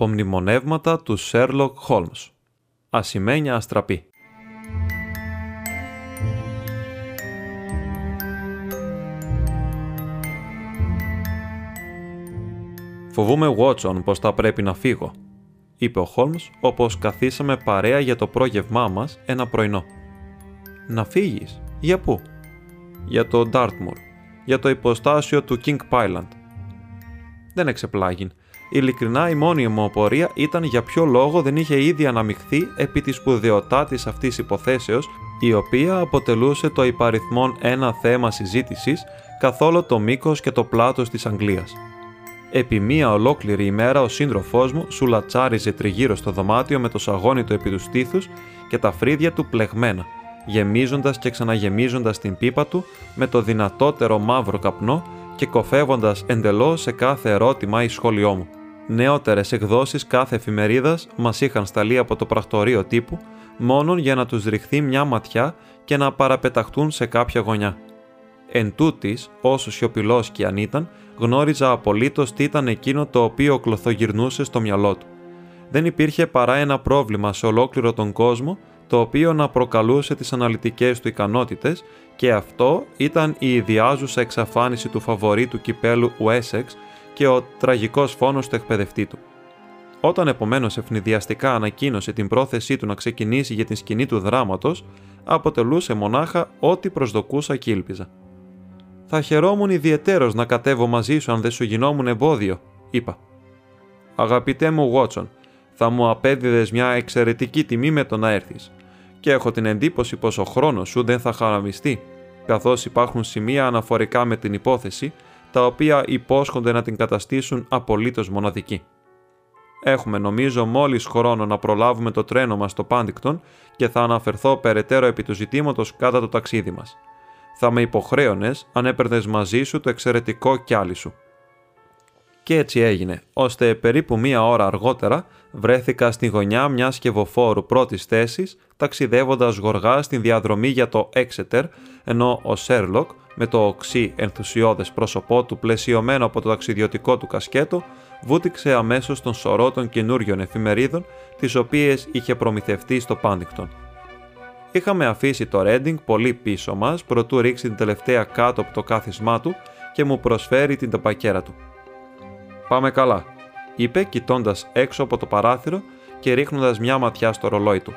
Τα απομνημονεύματα του Sherlock Holmes Ασημένια αστραπή «Φοβούμαι, Watson, πως θα πρέπει να φύγω», είπε ο Χόλμς όπως καθίσαμε παρέα για το πρόγευμά μας ένα πρωινό. «Να φύγεις, για πού» «Για το Dartmoor, για το υποστάσιο του King Pyland». Δεν εξεπλάγιν Ειλικρινά η μόνη μου απορία ήταν για ποιο λόγο δεν είχε ήδη αναμειχθεί επί της σπουδαιοτά τη αυτής υποθέσεως, η οποία αποτελούσε το υπαριθμόν ένα θέμα συζήτησης καθόλου το μήκος και το πλάτος της Αγγλίας. Επί μία ολόκληρη ημέρα ο σύντροφός μου σουλατσάριζε τριγύρω στο δωμάτιο με το σαγόνι του επί τους στήθους και τα φρύδια του πλεγμένα, γεμίζοντας και ξαναγεμίζοντας την πίπα του με το δυνατότερο μαύρο καπνό και κοφεύοντας εντελώς σε κάθε ερώτημα ή σχόλιο μου. Νεότερες εκδόσεις κάθε εφημερίδας μας είχαν σταλεί από το πρακτορείο τύπου, μόνον για να τους ρηχθεί μια ματιά και να παραπεταχτούν σε κάποια γωνιά. Εν τούτης, όσο σιωπηλός και αν ήταν, γνώριζα απολύτως τι ήταν εκείνο το οποίο κλωθογυρνούσε στο μυαλό του. Δεν υπήρχε παρά ένα πρόβλημα σε ολόκληρο τον κόσμο, το οποίο να προκαλούσε τις αναλυτικές του ικανότητες και αυτό ήταν η ιδιάζουσα εξαφάνιση του φαβορή του κυπέλου Wessex και ο τραγικός φόνος του εκπαιδευτή του. Όταν επομένως ευνηδιαστικά ανακοίνωσε την πρόθεσή του να ξεκινήσει για την σκηνή του δράματος, αποτελούσε μονάχα ό,τι προσδοκούσα και ήλπιζα. Θα χαιρόμουν ιδιαιτέρως να κατέβω μαζί σου αν δεν σου γινόμουν εμπόδιο, είπα. Αγαπητέ μου Βότσον, θα μου απέδιδες μια εξαιρετική τιμή με το να έρθεις. Και έχω την εντύπωση πως ο χρόνος σου δεν θα χαραμιστεί, καθώς υπάρχουν σημεία αναφορικά με την υπόθεση τα οποία υπόσχονται να την καταστήσουν απολύτως μοναδική. Έχουμε νομίζω μόλις χρόνο να προλάβουμε το τρένο μας στο Πάντικτον και θα αναφερθώ περαιτέρω επί του ζητήματος κατά το ταξίδι μας. Θα με υποχρέωνες αν έπαιρνες μαζί σου το εξαιρετικό κιάλι σου. Και έτσι έγινε, ώστε περίπου μία ώρα αργότερα βρέθηκα στη γωνιά μιας σκευοφόρου πρώτης θέσης, ταξιδεύοντας γοργά στην διαδρομή για το Exeter, ενώ ο Σέρλοκ με το οξύ ενθουσιώδες πρόσωπό του πλαισιωμένο από το ταξιδιωτικό του κασκέτο, βούτυξε αμέσως τον σωρό των καινούριων εφημερίδων, τις οποίες είχε προμηθευτεί στο Πάντικτον. Είχαμε αφήσει το Ρέντινγκ πολύ πίσω μας, προτού ρίξει την τελευταία κάτω από το κάθισμά του και μου προσφέρει την ταπακέρα του. «Πάμε καλά», είπε κοιτώντας έξω από το παράθυρο και ρίχνοντας μια ματιά στο ρολόι του.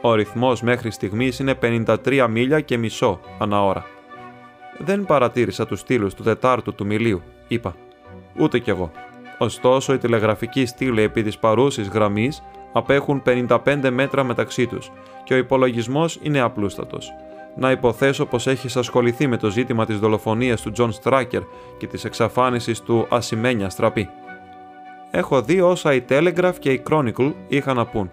Ο ρυθμός μέχρι στιγμής είναι 53 μίλια και μισό ανά ώρα. Δεν παρατήρησα τους στήλους του Τετάρτου του Μιλίου, είπα. Ούτε κι εγώ. Ωστόσο, οι τηλεγραφικοί στήλοι επί της παρούσης γραμμής απέχουν 55 μέτρα μεταξύ τους και ο υπολογισμός είναι απλούστατος. Να υποθέσω πως έχεις ασχοληθεί με το ζήτημα της δολοφονίας του Τζον Στράκερ και της εξαφάνισης του Ασημένια Αστραπή. Έχω δει όσα η Telegraph και η Chronicle είχαν να πουν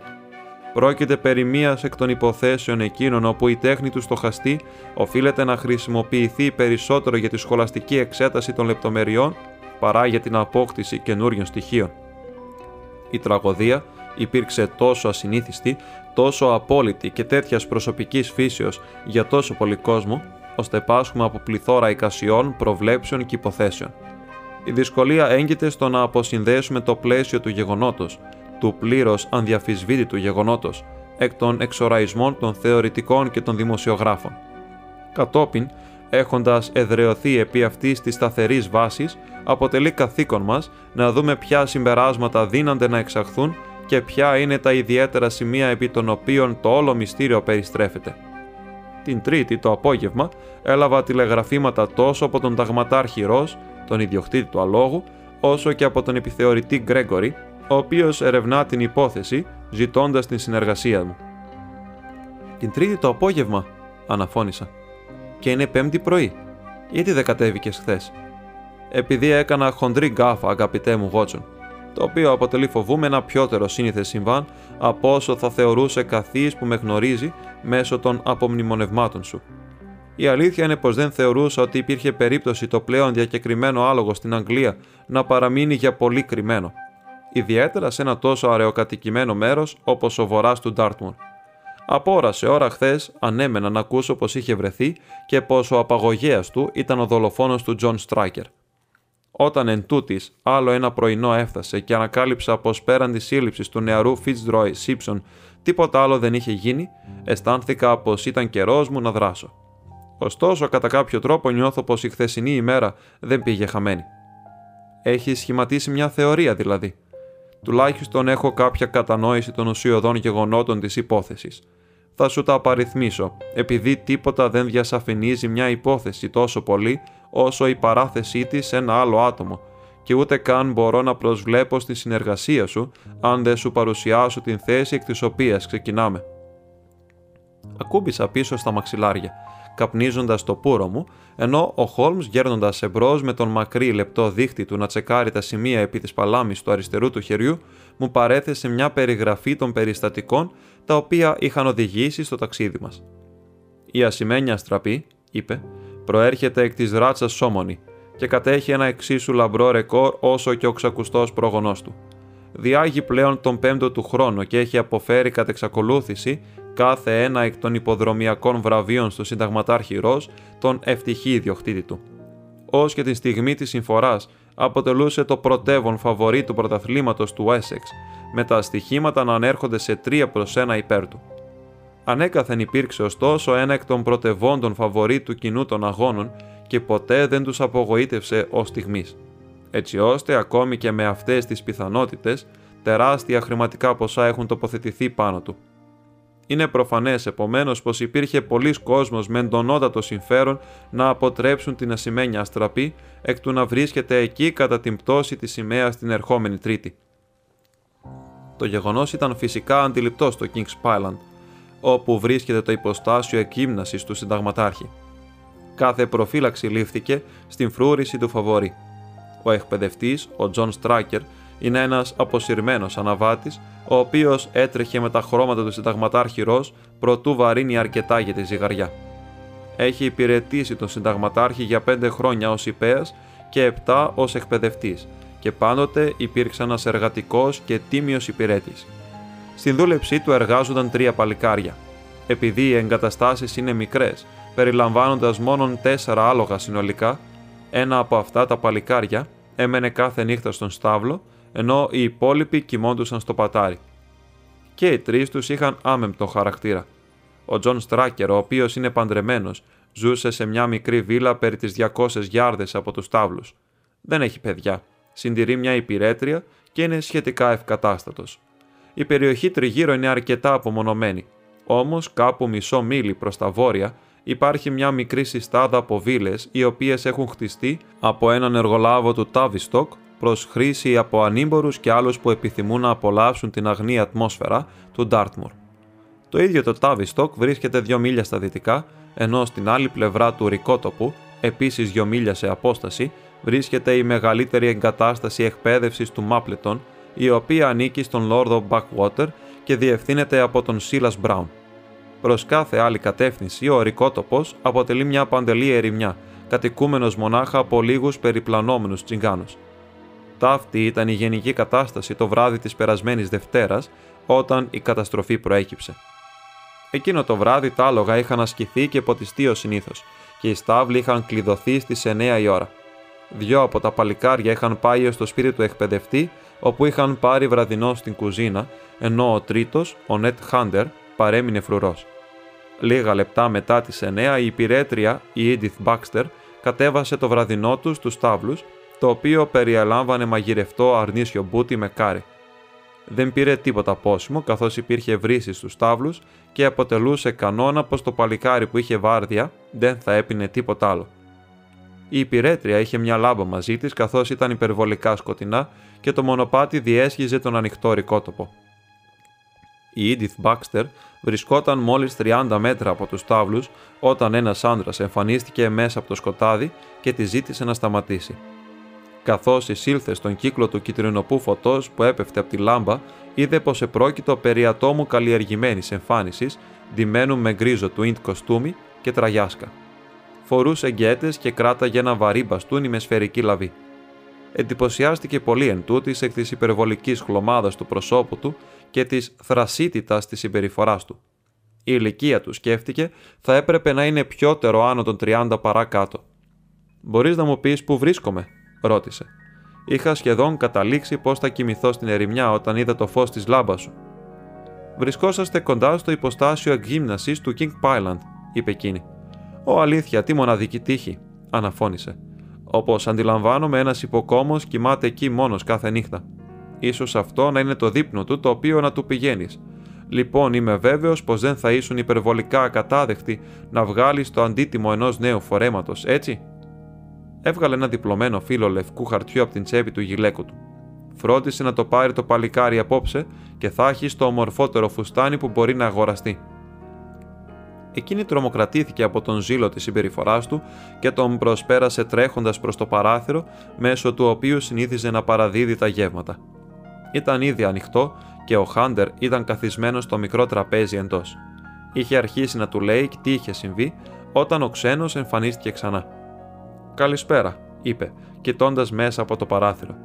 Πρόκειται περί μίας εκ των υποθέσεων εκείνων όπου η τέχνη του στοχαστή οφείλεται να χρησιμοποιηθεί περισσότερο για τη σχολαστική εξέταση των λεπτομεριών παρά για την απόκτηση καινούριων στοιχείων. Η τραγωδία υπήρξε τόσο ασυνήθιστη, τόσο απόλυτη και τέτοιας προσωπικής φύσεως για τόσο πολύ κόσμο, ώστε πάσχουμε από πληθώρα εικασιών, προβλέψεων και υποθέσεων. Η δυσκολία έγκυται στο να αποσυνδέσουμε το πλαίσιο του γεγονότος, του πλήρως ανδιαφυσβήτητου γεγονότος εκ των εξοραϊσμών των θεωρητικών και των δημοσιογράφων. Κατόπιν, έχοντας εδρεωθεί επί αυτής της σταθερής βάσης, αποτελεί καθήκον μας να δούμε ποια συμπεράσματα δίνανται να εξαχθούν και ποια είναι τα ιδιαίτερα σημεία επί των οποίων το όλο μυστήριο περιστρέφεται. Την Τρίτη το απόγευμα έλαβα τηλεγραφήματα τόσο από τον ταγματάρχη Ρος, τον ιδιοκτήτη του αλόγου, όσο και από τον επιθεωρητή Γκρέγκορη, ο οποίος ερευνά την υπόθεση ζητώντας την συνεργασία μου. Την Τρίτη το απόγευμα, αναφώνησα. Και είναι Πέμπτη πρωί. Γιατί δεν κατέβηκε χθες. Επειδή έκανα χοντρή γκάφα, αγαπητέ μου Γότσον. Το οποίο αποτελεί φοβούμαι ένα πιότερο σύνηθες συμβάν από όσο θα θεωρούσε καθείς που με γνωρίζει μέσω των απομνημονευμάτων σου. Η αλήθεια είναι πως δεν θεωρούσα ότι υπήρχε περίπτωση το πλέον διακεκριμένο άλογο στην Αγγλία να παραμείνει για πολύ κρυμμένο, ιδιαίτερα σε ένα τόσο αραιοκατοικημένο μέρος όπως ο βορράς του Ντάρτμουρ. Από ώρα σε ώρα χθες ανέμενα να ακούσω πως είχε βρεθεί και πως ο απαγωγέας του ήταν ο δολοφόνος του Τζον Στράκερ. Όταν εν τούτης, άλλο ένα πρωινό έφτασε και ανακάλυψα πως πέραν της σύλληψης του νεαρού Fitzroy Simpson τίποτα άλλο δεν είχε γίνει, αισθάνθηκα πως ήταν καιρός μου να δράσω. Ωστόσο, κατά κάποιο τρόπο νιώθω πως η χθεσινή ημέρα δεν πήγε χαμένη. Έχει σχηματίσει μια θεωρία δηλαδή. Τουλάχιστον έχω κάποια κατανόηση των ουσιοδών γεγονότων της υπόθεσης. Θα σου τα απαριθμίσω, επειδή τίποτα δεν διασαφηνίζει μια υπόθεση τόσο πολύ όσο η παράθεσή της σε ένα άλλο άτομο, και ούτε καν μπορώ να προσβλέπω στη συνεργασία σου αν δεν σου παρουσιάσω την θέση εκ της οποίας ξεκινάμε. Ακούμπησα πίσω στα μαξιλάρια καπνίζοντας το πουρο μου, ενώ ο Χόλμς γέρνοντας εμπρός με τον μακρύ λεπτό δίχτυ του να τσεκάρει τα σημεία επί της παλάμης του αριστερού του χεριού, μου παρέθεσε μια περιγραφή των περιστατικών τα οποία είχαν οδηγήσει στο ταξίδι μας. Η ασημένια στραπή, είπε, προέρχεται εκ της ράτσας Σόμονη και κατέχει ένα εξίσου λαμπρό ρεκόρ όσο και ο ξακουστός πρόγονό του. Διάγει πλέον τον πέμπτο του χρόνο και έχει αποφέρει κατ' εξακολούθηση κάθε ένα εκ των υποδρομιακών βραβείων στο συνταγματάρχη Ροζ τον ευτυχή ιδιοκτήτη του. Ω και την στιγμή της συμφοράς αποτελούσε το πρωτεύον φαβορή του πρωταθλήματος του Essex, με τα στοιχήματα να ανέρχονται σε 3 προς 1 υπέρ του. Ανέκαθεν υπήρξε ωστόσο ένα εκ των πρωτευόντων φαβορή του κοινού των αγώνων και ποτέ δεν τους απογοήτευσε ως στιγμής. Έτσι ώστε ακόμη και με αυτές τις πιθανότητες, τεράστια χρηματικά ποσά έχουν τοποθετηθεί πάνω του. Είναι προφανές επομένως πως υπήρχε πολλοί κόσμος με εντονότατο συμφέρον να αποτρέψουν την ασημένια αστραπή εκ του να βρίσκεται εκεί κατά την πτώση της σημαία την ερχόμενη Τρίτη. Το γεγονός ήταν φυσικά αντιληπτό στο King's Pyland, όπου βρίσκεται το ιπποστάσιο εκγύμνασης του συνταγματάρχη. Κάθε προφύλαξη λήφθηκε στην φρούρηση του φαβορή. Ο εκπαιδευτής, ο Τζον Στράκερ, είναι ένας αποσυρμένος αναβάτης, ο οποίος έτρεχε με τα χρώματα του συνταγματάρχη Ρος προτού βαρύνει αρκετά για τη ζυγαριά. Έχει υπηρετήσει τον συνταγματάρχη για πέντε χρόνια ως ιππέας και επτά ως εκπαιδευτής, και πάντοτε υπήρξε ένας εργατικός και τίμιος υπηρέτης. Στην δούλεψή του εργάζονταν τρία παλικάρια. Επειδή οι εγκαταστάσεις είναι μικρές, περιλαμβάνοντας μόνον τέσσερα άλογα συνολικά, ένα από αυτά τα παλικάρια έμενε κάθε νύχτα στον στάβλο ενώ οι υπόλοιποι κοιμόντουσαν στο πατάρι. Και οι τρεις τους είχαν άμεμπτο χαρακτήρα. Ο Τζον Στράκερ, ο οποίος είναι παντρεμένος, ζούσε σε μια μικρή βίλα περί τις 200 γιάρδες από τους στάβλους. Δεν έχει παιδιά. Συντηρεί μια υπηρέτρια και είναι σχετικά ευκατάστατος. Η περιοχή τριγύρω είναι αρκετά απομονωμένη. Όμως, κάπου μισό μίλι προς τα βόρεια, υπάρχει μια μικρή συστάδα από βίλες οι οποίες έχουν χτιστεί από έναν εργολάβο του Τάβιστοκ προς χρήση από ανήμπορους και άλλους που επιθυμούν να απολαύσουν την αγνή ατμόσφαιρα του Ντάρτμουρ. Το ίδιο το Tavistock βρίσκεται δύο μίλια στα δυτικά, ενώ στην άλλη πλευρά του Ρικότοπου, επίσης δύο μίλια σε απόσταση, βρίσκεται η μεγαλύτερη εγκατάσταση εκπαίδευσης του Μάπλετον, η οποία ανήκει στον Λόρδο Backwater και διευθύνεται από τον Σίλας Μπράουν. Προς κάθε άλλη κατεύθυνση, ο Ρικότοπος αποτελεί μια παντελή ερημιά, κατοικούμενος μονάχα από λίγους περιπλανόμενους τσιγκάνους. Ταύτη ήταν η γενική κατάσταση το βράδυ της περασμένης Δευτέρας, όταν η καταστροφή προέκυψε. Εκείνο το βράδυ τα άλογα είχαν ασκηθεί και ποτιστεί ο συνήθως και οι στάβλοι είχαν κλειδωθεί στις 9 η ώρα. Δυο από τα παλικάρια είχαν πάει στο σπίτι του εκπαιδευτή, όπου είχαν πάρει βραδινό στην κουζίνα, ενώ ο τρίτος, ο Νέτ Χάντερ, παρέμεινε φρουρός. Λίγα λεπτά μετά τις 9 η υπηρέτρια, η Edith Baxter, κατέβασε το βραδινό τους στους στάβλους το οποίο περιελάμβανε μαγειρευτό αρνίσιο μπούτι με κάρι. Δεν πήρε τίποτα πόσιμο καθώς υπήρχε βρύση στους τάβλους και αποτελούσε κανόνα πως το παλικάρι που είχε βάρδια δεν θα έπινε τίποτα άλλο. Η υπηρέτρια είχε μια λάμπα μαζί της καθώς ήταν υπερβολικά σκοτεινά και το μονοπάτι διέσχιζε τον ανοιχτό ρικότοπο. Η Edith Baxter βρισκόταν μόλις 30 μέτρα από τους τάβλους όταν ένας άντρα εμφανίστηκε μέσα από το σκοτάδι και τη ζήτησε να σταματήσει. Καθώς εισήλθε στον κύκλο του κυτρινοπού φωτός που έπεφτε από τη λάμπα, είδε πως επρόκειτο περί ατόμου καλλιεργημένης εμφάνισης, ντυμένου με γκρίζο του κοστούμι και τραγιάσκα. Φορούσε γκέτες και κράταγε ένα βαρύ μπαστούνι με σφαιρική λαβή. Εντυπωσιάστηκε πολύ εν τούτης εκ της υπερβολικής χλωμάδας του προσώπου του και της θρασίτητας της συμπεριφοράς του. Η ηλικία του, σκέφτηκε, θα έπρεπε να είναι πιότερο άνω των 30 παρά κάτω. Μπορείς να μου πεις πού βρίσκομαι, ρώτησε. Είχα σχεδόν καταλήξει πώς θα κοιμηθώ στην ερημιά όταν είδα το φως της λάμπας σου. Βρισκόσαστε κοντά στο υποστάσιο εκγύμνασης του King Pyland, είπε εκείνη. Ω αλήθεια, τι μοναδική τύχη, αναφώνησε. Όπως αντιλαμβάνομαι, ένας υποκόμος κοιμάται εκεί μόνος κάθε νύχτα. σω αυτό να είναι το δείπνο του το οποίο να του πηγαίνεις. Λοιπόν, είμαι βέβαιος πως δεν θα ήσουν υπερβολικά ακατάδεκτοι να βγάλεις το αντίτιμο ενός νέου φορέματος, έτσι. Έβγαλε ένα διπλωμένο φύλλο λευκού χαρτιού από την τσέπη του γυλαίκου του. Φρόντισε να το πάρει το παλικάρι απόψε και θα έχει το ομορφότερο φουστάνι που μπορεί να αγοραστεί. Εκείνη τρομοκρατήθηκε από τον ζήλο της συμπεριφοράς του και τον προσπέρασε τρέχοντας προς το παράθυρο, μέσω του οποίου συνήθιζε να παραδίδει τα γεύματα. Ήταν ήδη ανοιχτό και ο Χάντερ ήταν καθισμένος στο μικρό τραπέζι εντός. Είχε αρχίσει να του λέει τι είχε συμβεί όταν ο ξένος εμφανίστηκε ξανά. Καλησπέρα, είπε, κοιτώντας μέσα από το παράθυρο.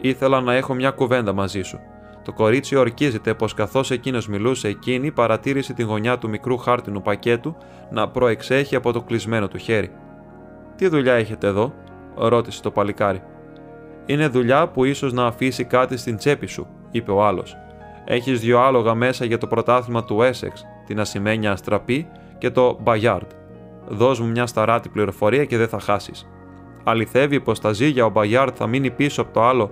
Ήθελα να έχω μια κουβέντα μαζί σου. Το κορίτσι ορκίζεται πως καθώς εκείνος μιλούσε, εκείνη παρατήρησε τη γωνιά του μικρού χάρτινου πακέτου να προεξέχει από το κλεισμένο του χέρι. Τι δουλειά έχετε εδώ, ρώτησε το παλικάρι. Είναι δουλειά που ίσως να αφήσει κάτι στην τσέπη σου, είπε ο άλλος. Έχεις δύο άλογα μέσα για το πρωτάθλημα του Essex, την ασημένια αστραπή και το Bayard. Δώσ' μου μια σταράτη πληροφορία και δεν θα χάσεις. Αληθεύει πως τα ζύγια ο Μπαγιάρτ θα μείνει πίσω από το άλλο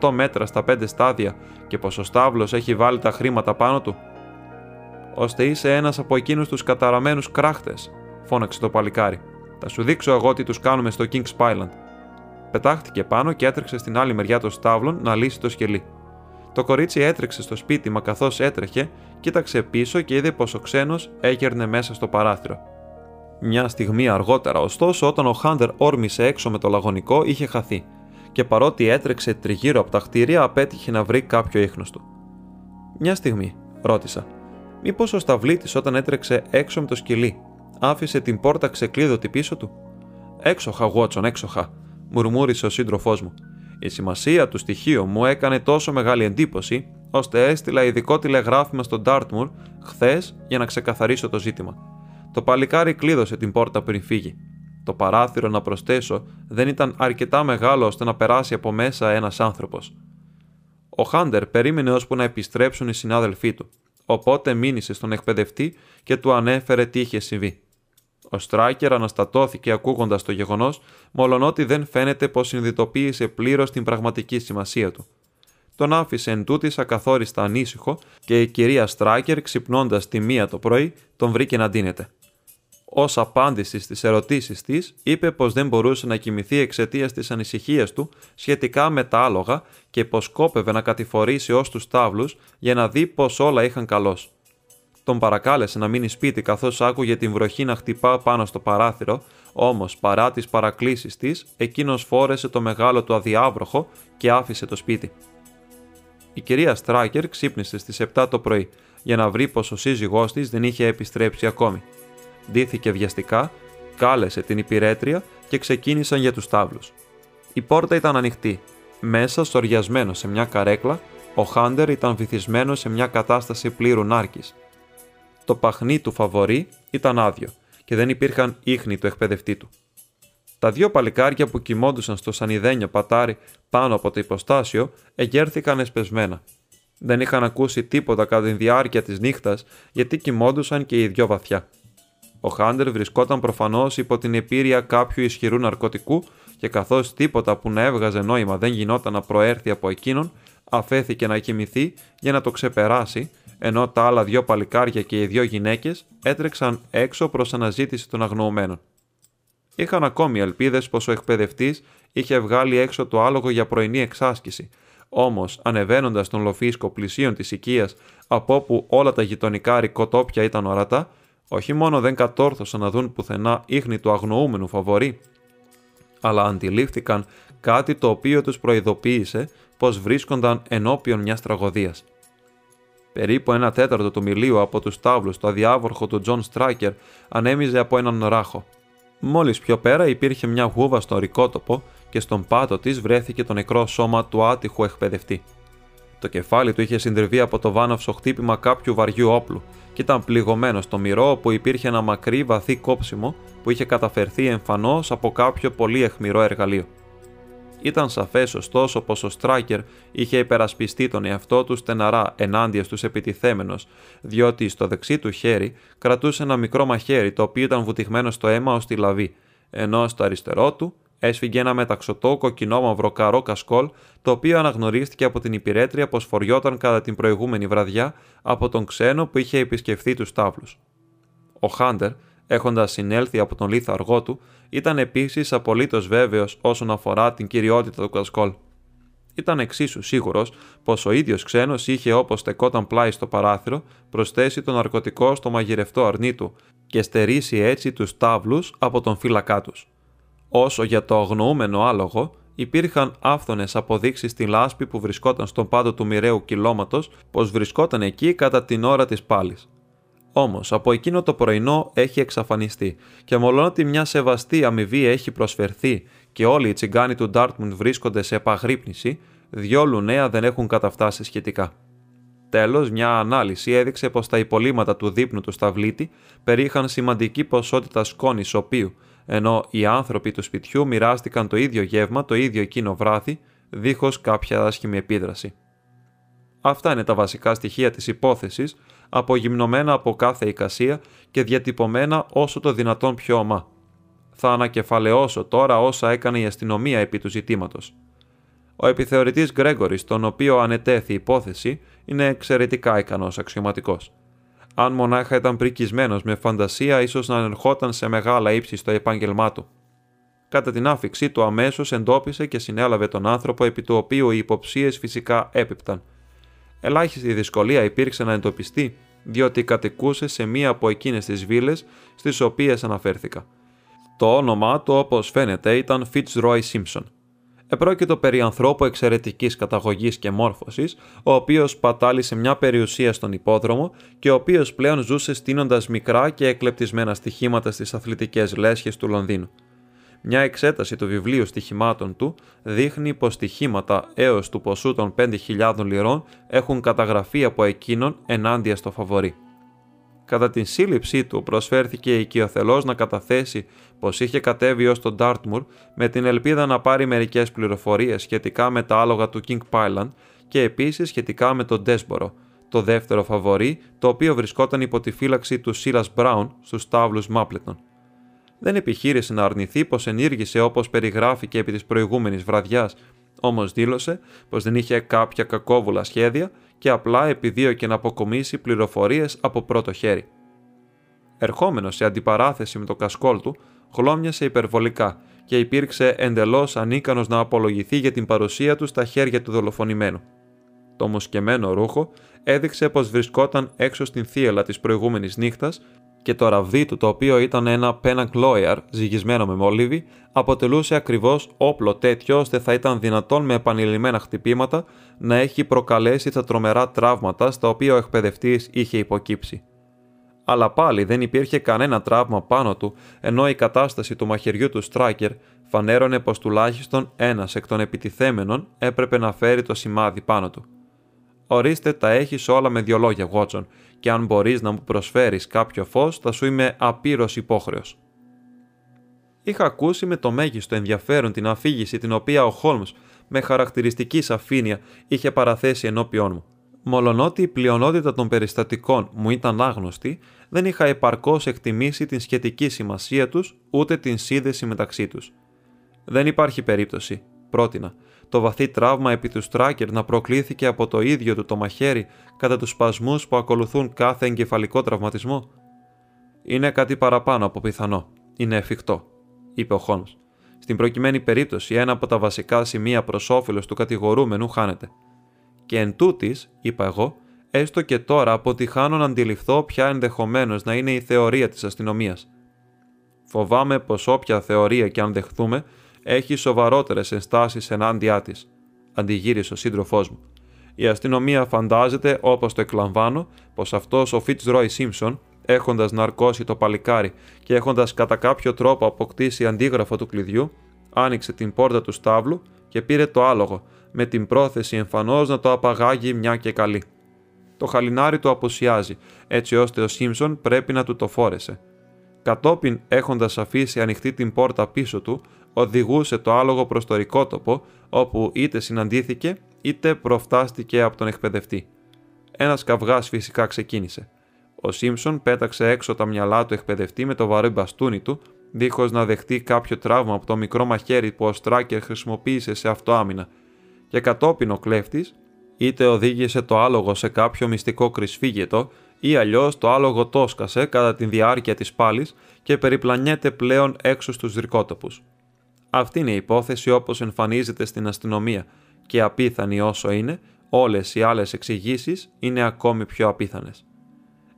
100 μέτρα στα 5 στάδια και πως ο Στάβλος έχει βάλει τα χρήματα πάνω του. Ώστε είσαι ένας από εκείνους τους καταραμένους κράχτες, φώναξε το παλικάρι. Θα σου δείξω εγώ τι τους κάνουμε στο King's Island. Πετάχτηκε πάνω και έτρεξε στην άλλη μεριά των στάβλων να λύσει το σκελί. Το κορίτσι έτρεξε στο σπίτι, μα καθώς έτρεχε, κοίταξε πίσω και είδε πως ο ξένος έγερνε μέσα στο παράθυρο. Μια στιγμή αργότερα, ωστόσο, όταν ο Χάντερ όρμησε έξω με το λαγωνικό, είχε χαθεί, και παρότι έτρεξε τριγύρω από τα χτίρια, απέτυχε να βρει κάποιο ίχνος του. Μια στιγμή, ρώτησα. Μήπως ο Σταυλίτης όταν έτρεξε έξω με το σκυλί, άφησε την πόρτα ξεκλείδωτη πίσω του; Έξοχα, Βότσον, έξοχα, μουρμούρισε ο σύντροφός μου. Η σημασία του στοιχείου μου έκανε τόσο μεγάλη εντύπωση, ώστε έστειλα ειδικό τηλεγράφημα στον Ντάρτμουρ χθες για να ξεκαθαρίσω το ζήτημα. Το παλικάρι κλείδωσε την πόρτα πριν φύγει. Το παράθυρο, να προσθέσω, δεν ήταν αρκετά μεγάλο ώστε να περάσει από μέσα ένας άνθρωπος. Ο Χάντερ περίμενε ώσπου να επιστρέψουν οι συνάδελφοί του, οπότε μήνυσε στον εκπαιδευτή και του ανέφερε τι είχε συμβεί. Ο Στράικερ αναστατώθηκε ακούγοντας το γεγονός, μολονότι δεν φαίνεται πως συνειδητοποίησε πλήρως την πραγματική σημασία του. Τον άφησε εν τούτης ακαθόριστα ανήσυχο και η κυρία Στράικερ, ξυπνώντας τη μία το πρωί, τον βρήκε να ντύνεται. Ω απάντηση στις ερωτήσεις της, είπε πως δεν μπορούσε να κοιμηθεί εξαιτίας της ανησυχίας του σχετικά με τα άλογα και πως κόπευε να κατηφορήσει ως τους τάβλους για να δει πως όλα είχαν καλώς. Τον παρακάλεσε να μείνει σπίτι καθώς άκουγε την βροχή να χτυπά πάνω στο παράθυρο, όμως παρά τις παρακλήσεις της, εκείνος φόρεσε το μεγάλο του αδιάβροχο και άφησε το σπίτι. Η κυρία Στράκερ ξύπνησε στις 7 το πρωί για να βρει πως ο σύζυγός της δεν είχε επιστρέψει ακόμη ντύθηκε βιαστικά, κάλεσε την υπηρέτρια και ξεκίνησαν για τους τάβλους. Η πόρτα ήταν ανοιχτή. Μέσα, στοριασμένος σε μια καρέκλα, ο Χάντερ ήταν βυθισμένος σε μια κατάσταση πλήρου νάρκης. Το παχνί του φαβορή ήταν άδειο και δεν υπήρχαν ίχνη του εκπαιδευτή του. Τα δύο παλικάρια που κοιμόντουσαν στο σανιδένιο πατάρι πάνω από το υποστάσιο εγέρθηκαν εσπεσμένα. Δεν είχαν ακούσει τίποτα κατά τη διάρκεια της νύχτας γιατί κοιμόντουσαν και οι δυο βαθιά. Ο Χάντερ βρισκόταν προφανώς υπό την επίρρεια κάποιου ισχυρού ναρκωτικού και καθώς τίποτα που να έβγαζε νόημα δεν γινόταν να προέρθει από εκείνον, αφέθηκε να κοιμηθεί για να το ξεπεράσει, ενώ τα άλλα δύο παλικάρια και οι δύο γυναίκες έτρεξαν έξω προς αναζήτηση των αγνοωμένων. Είχαν ακόμη ελπίδες πως ο εκπαιδευτής είχε βγάλει έξω το άλογο για πρωινή εξάσκηση, όμως ανεβαίνοντας τον λοφίσκο πλησίων της οικίας από όπου όλα τα γειτονικά ρικοτόπια ήταν ορατά, όχι μόνο δεν κατόρθωσαν να δουν πουθενά ίχνη του αγνοούμενου φαβορή, αλλά αντιλήφθηκαν κάτι το οποίο τους προειδοποίησε πως βρίσκονταν ενώπιον μιας τραγωδίας. Περίπου ένα τέταρτο του μιλίου από τους στάβλους το αδιάβροχο του Τζον Στράκερ ανέμιζε από έναν βράχο. Μόλις πιο πέρα υπήρχε μια γούβα στο ρεικότοπο και στον πάτο της βρέθηκε το νεκρό σώμα του άτυχου εκπαιδευτή. Το κεφάλι του είχε συντριβεί από το βάναυσο χτύπημα κάποιου βαριού όπλου και ήταν πληγωμένο στο μηρό όπου υπήρχε ένα μακρύ βαθύ κόψιμο που είχε καταφερθεί εμφανώς από κάποιο πολύ αιχμηρό εργαλείο. Ήταν σαφές ωστόσο πως ο Στράκερ είχε υπερασπιστεί τον εαυτό του στεναρά ενάντια στους επιτιθέμενους, διότι στο δεξί του χέρι κρατούσε ένα μικρό μαχαίρι το οποίο ήταν βουτυγμένο στο αίμα ως τη λαβή, ενώ στο αριστερό του έσφυγε ένα μεταξωτό κοκκινόμαυρο καρό κασκόλ, το οποίο αναγνωρίστηκε από την υπηρέτρια πως φοριόταν κατά την προηγούμενη βραδιά από τον ξένο που είχε επισκεφθεί τους τάβλους. Ο Χάντερ, έχοντας συνέλθει από τον λίθο αργό του, ήταν επίσης απολύτως βέβαιος όσον αφορά την κυριότητα του κασκόλ. Ήταν εξίσου σίγουρος πως ο ίδιος ξένος είχε όπως στεκόταν πλάι στο παράθυρο προσθέσει το ναρκωτικό στο μαγειρευτό αρνί του και στερήσει έτσι τους τάβλους από τον φύλακά τους. Όσο για το αγνοούμενο άλογο, υπήρχαν άφθονες αποδείξεις στη λάσπη που βρισκόταν στον πάτο του μοιραίου κυλώματο πως βρισκόταν εκεί κατά την ώρα της πάλης. Όμως από εκείνο το πρωινό έχει εξαφανιστεί και ότι μια σεβαστή αμοιβή έχει προσφερθεί και όλοι οι τσιγκάνοι του Ντάρτμουντ βρίσκονται σε επαγρύπνηση, διόλου νέα δεν έχουν καταφτάσει σχετικά. Τέλος, μια ανάλυση έδειξε πως τα υπολείμματα του δείπνου του σταυλίτη περίχαν σημαντική ποσότητα σκόνης οποίου, ενώ οι άνθρωποι του σπιτιού μοιράστηκαν το ίδιο γεύμα το ίδιο εκείνο βράδυ, δίχως κάποια άσχημη επίδραση. Αυτά είναι τα βασικά στοιχεία της υπόθεσης, απογυμνωμένα από κάθε εικασία και διατυπωμένα όσο το δυνατόν πιο ομά. Θα ανακεφαλαιώσω τώρα όσα έκανε η αστυνομία επί του ζητήματος. Ο επιθεωρητής Γκρέγκορης, τον οποίο ανετέθη υπόθεση, είναι εξαιρετικά ικανός αξιωματικός. Αν μονάχα ήταν πρικισμένος με φαντασία, ίσως να ανερχόταν σε μεγάλα ύψη στο επάγγελμά του. Κατά την άφηξή του, αμέσως εντόπισε και συνέλαβε τον άνθρωπο επί του οποίου οι υποψίες φυσικά έπιπταν. Ελάχιστη δυσκολία υπήρξε να εντοπιστεί, διότι κατοικούσε σε μία από εκείνες τις βίλες στις οποίες αναφέρθηκα. Το όνομά του, όπως φαίνεται, ήταν Fitzroy Simpson. Επρόκειτο περί ανθρώπου εξαιρετικής καταγωγής και μόρφωσης, ο οποίος πατάλησε μια περιουσία στον υπόδρομο και ο οποίος πλέον ζούσε στείνοντας μικρά και εκλεπτισμένα στοιχήματα στις αθλητικές λέσχες του Λονδίνου. Μια εξέταση του βιβλίου στοιχημάτων του δείχνει πως στοιχήματα έως του ποσού των 5.000 λιρών έχουν καταγραφεί από εκείνον ενάντια στο φαβορή. Κατά την σύλληψή του προσφέρθηκε οικειοθελώς να καταθέσει πως είχε κατέβει ως τον Dartmoor με την ελπίδα να πάρει μερικές πληροφορίες σχετικά με τα άλογα του King Pyland και επίσης σχετικά με τον Desboro, το δεύτερο φαβορή, το οποίο βρισκόταν υπό τη φύλαξη του Silas Brown στους τάβλους Mapleton δεν επιχείρησε να αρνηθεί πως ενήργησε όπως περιγράφει και επί της προηγούμενης βραδιάς, όμως δήλωσε πως δεν είχε κάποια κακόβουλα σχέδια και απλά επιδίωκε να αποκομίσει πληροφορίες από πρώτο χέρι. Ερχόμενος σε αντιπαράθεση με το κασκόλ του, χλώμιασε υπερβολικά και υπήρξε εντελώς ανίκανος να απολογηθεί για την παρουσία του στα χέρια του δολοφονημένου. Το μουσκεμένο ρούχο έδειξε πως βρισκόταν έξω στην θύελα της προηγούμενης νύχτας και το ραβδί του, το οποίο ήταν ένα πένακ λόιαρ ζυγισμένο με μόλιβι, αποτελούσε ακριβώς όπλο τέτοιο ώστε θα ήταν δυνατόν με επανειλημμένα χτυπήματα να έχει προκαλέσει τα τρομερά τραύματα στα οποία ο εκπαιδευτής είχε υποκύψει. Αλλά πάλι δεν υπήρχε κανένα τραύμα πάνω του, ενώ η κατάσταση του μαχαιριού του Στράκερ φανέρωνε πως τουλάχιστον ένας εκ των επιτιθέμενων έπρεπε να φέρει το σημάδι πάνω του. Ορίστε, τα έχεις όλα με δυο λόγια, Βότσον, και αν μπορείς να μου προσφέρεις κάποιο φως, θα σου είμαι απείρως υπόχρεος. Είχα ακούσει με το μέγιστο ενδιαφέρον την αφήγηση την οποία ο Χόλμς με χαρακτηριστική σαφήνεια είχε παραθέσει ενώπιόν μου. Μολονότι η πλειονότητα των περιστατικών μου ήταν άγνωστη, δεν είχα επαρκώς εκτιμήσει την σχετική σημασία τους ούτε την σύνδεση μεταξύ τους. Δεν υπάρχει περίπτωση, πρότεινα, το βαθύ τραύμα επί του Στράκερ να προκλήθηκε από το ίδιο του το μαχαίρι κατά τους σπασμούς που ακολουθούν κάθε εγκεφαλικό τραυματισμό; Είναι κάτι παραπάνω από πιθανό. Είναι εφικτό, είπε ο Χόλμ. Στην προκειμένη περίπτωση, ένα από τα βασικά σημεία προς όφελος του κατηγορούμενου χάνεται. Και εν τούτης, είπα εγώ, έστω και τώρα αποτυχάνω να αντιληφθώ ποια ενδεχομένως να είναι η θεωρία της αστυνομίας. Φοβάμαι πως όποια θεωρία και αν δεχθούμε, έχει σοβαρότερες ενστάσεις ενάντια της, αντιγύρισε ο σύντροφός μου. Η αστυνομία φαντάζεται, όπως το εκλαμβάνω, πως αυτός ο Fitzroy Simpson, έχοντας ναρκώσει το παλικάρι και έχοντας κατά κάποιο τρόπο αποκτήσει αντίγραφο του κλειδιού, άνοιξε την πόρτα του στάβλου και πήρε το άλογο, με την πρόθεση εμφανώς να το απαγάγει μια και καλή. Το χαλινάρι του αποσιάζει, έτσι ώστε ο Σίμψον πρέπει να του το φόρεσε. Κατόπιν, έχοντας αφήσει ανοιχτή την πόρτα πίσω του, οδηγούσε το άλογο προς το ρικότοπο, όπου είτε συναντήθηκε είτε προφτάστηκε από τον εκπαιδευτή. Ένας καυγάς φυσικά ξεκίνησε. Ο Σίμψον πέταξε έξω τα μυαλά του εκπαιδευτή με το βαρύ μπαστούνι του, δίχως να δεχτεί κάποιο τραύμα από το μικρό μαχαίρι που ο Στράκερ χρησιμοποίησε σε αυτοάμυνα, και κατόπιν ο κλέφτης είτε οδήγησε το άλογο σε κάποιο μυστικό κρυσφύγετο ή αλλιώς το άλογο τόσκασε κατά τη διάρκεια της πάλης και περιπλανιέται πλέον έξω στους δρικότοπου. Αυτή είναι η υπόθεση όπως εμφανίζεται στην αστυνομία και απίθανη όσο είναι, όλες οι άλλες εξηγήσεις είναι ακόμη πιο απίθανες.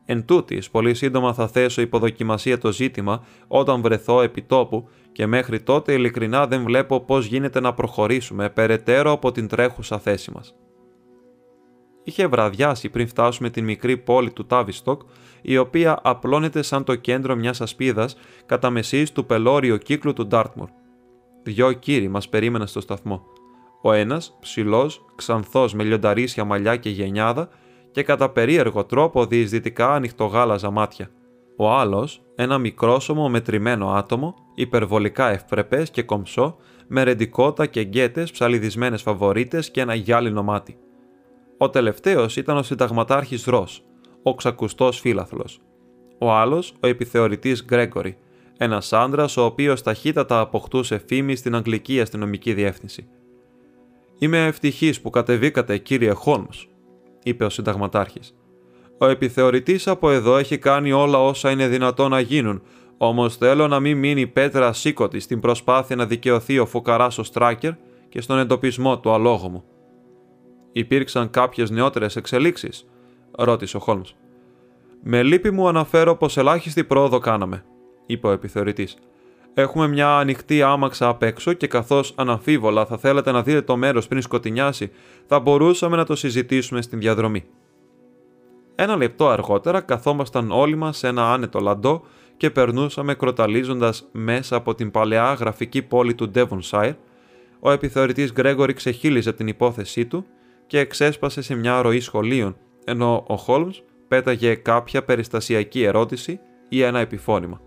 Εν τούτης, πολύ σύντομα θα θέσω υποδοκιμασία το ζήτημα όταν βρεθώ επί τόπου και μέχρι τότε ειλικρινά δεν βλέπω πώς γίνεται να προχωρήσουμε περαιτέρω από την τρέχουσα θέση μας. Είχε βραδιάσει πριν φτάσουμε την μικρή πόλη του Τάβιστοκ, η οποία απλώνεται σαν το κέντρο μιας ασπίδας κατά μεσής του πελώριου κύκλου του Ντάρτμουρ. Δυο κύριοι μας περίμεναν στο σταθμό. Ο ένας, ψηλός, ξανθός με λιονταρίσια μαλλιά και γενιάδα, και κατά περίεργο τρόπο διεισδυτικά ανοιχτογάλαζα μάτια. Ο άλλος, ένα μικρόσωμο μετρημένο άτομο, υπερβολικά ευπρεπές και κομψό, με ρεντικότα και γκέτες ψαλιδισμένες φαβορίτες και ένα γυάλινο μάτι. Ο τελευταίος ήταν ο συνταγματάρχης Ρος, ο ξακουστός φύλαθλος. Ο άλλος, ο επιθεωρητής Γκρέγκορη, ένας άντρας ο οποίος ταχύτατα αποκτούσε φήμη στην Αγγλική αστυνομική διεύθυνση. Είμαι ευτυχής που κατεβήκατε, κύριε Χόλμς, είπε ο συνταγματάρχης. Ο επιθεωρητής από εδώ έχει κάνει όλα όσα είναι δυνατόν να γίνουν, όμως θέλω να μην μείνει πέτρα ασήκωτη στην προσπάθεια να δικαιωθεί ο φουκαράς ο Στράκερ και στον εντοπισμό του αλόγου μου. Υπήρξαν κάποιες νεότερες εξελίξεις, ρώτησε ο Χόλμς. Με λύπη μου αναφέρω πως ελάχιστη πρόοδο κάναμε, είπε ο επιθεωρητής. Έχουμε μια ανοιχτή άμαξα απ' έξω και καθώς αναμφίβολα θα θέλατε να δείτε το μέρος πριν σκοτεινιάσει, θα μπορούσαμε να το συζητήσουμε στην διαδρομή. Ένα λεπτό αργότερα καθόμασταν όλοι μας σε ένα άνετο λαντό και περνούσαμε κροταλίζοντας μέσα από την παλαιά γραφική πόλη του Devonshire. Ο επιθεωρητής Γκρέγορη ξεχύλιζε την υπόθεσή του και εξέσπασε σε μια ροή σχολείων, ενώ ο Χόλμς πέταγε κάποια περιστασιακή ερώτηση ή ένα επιφώνημα.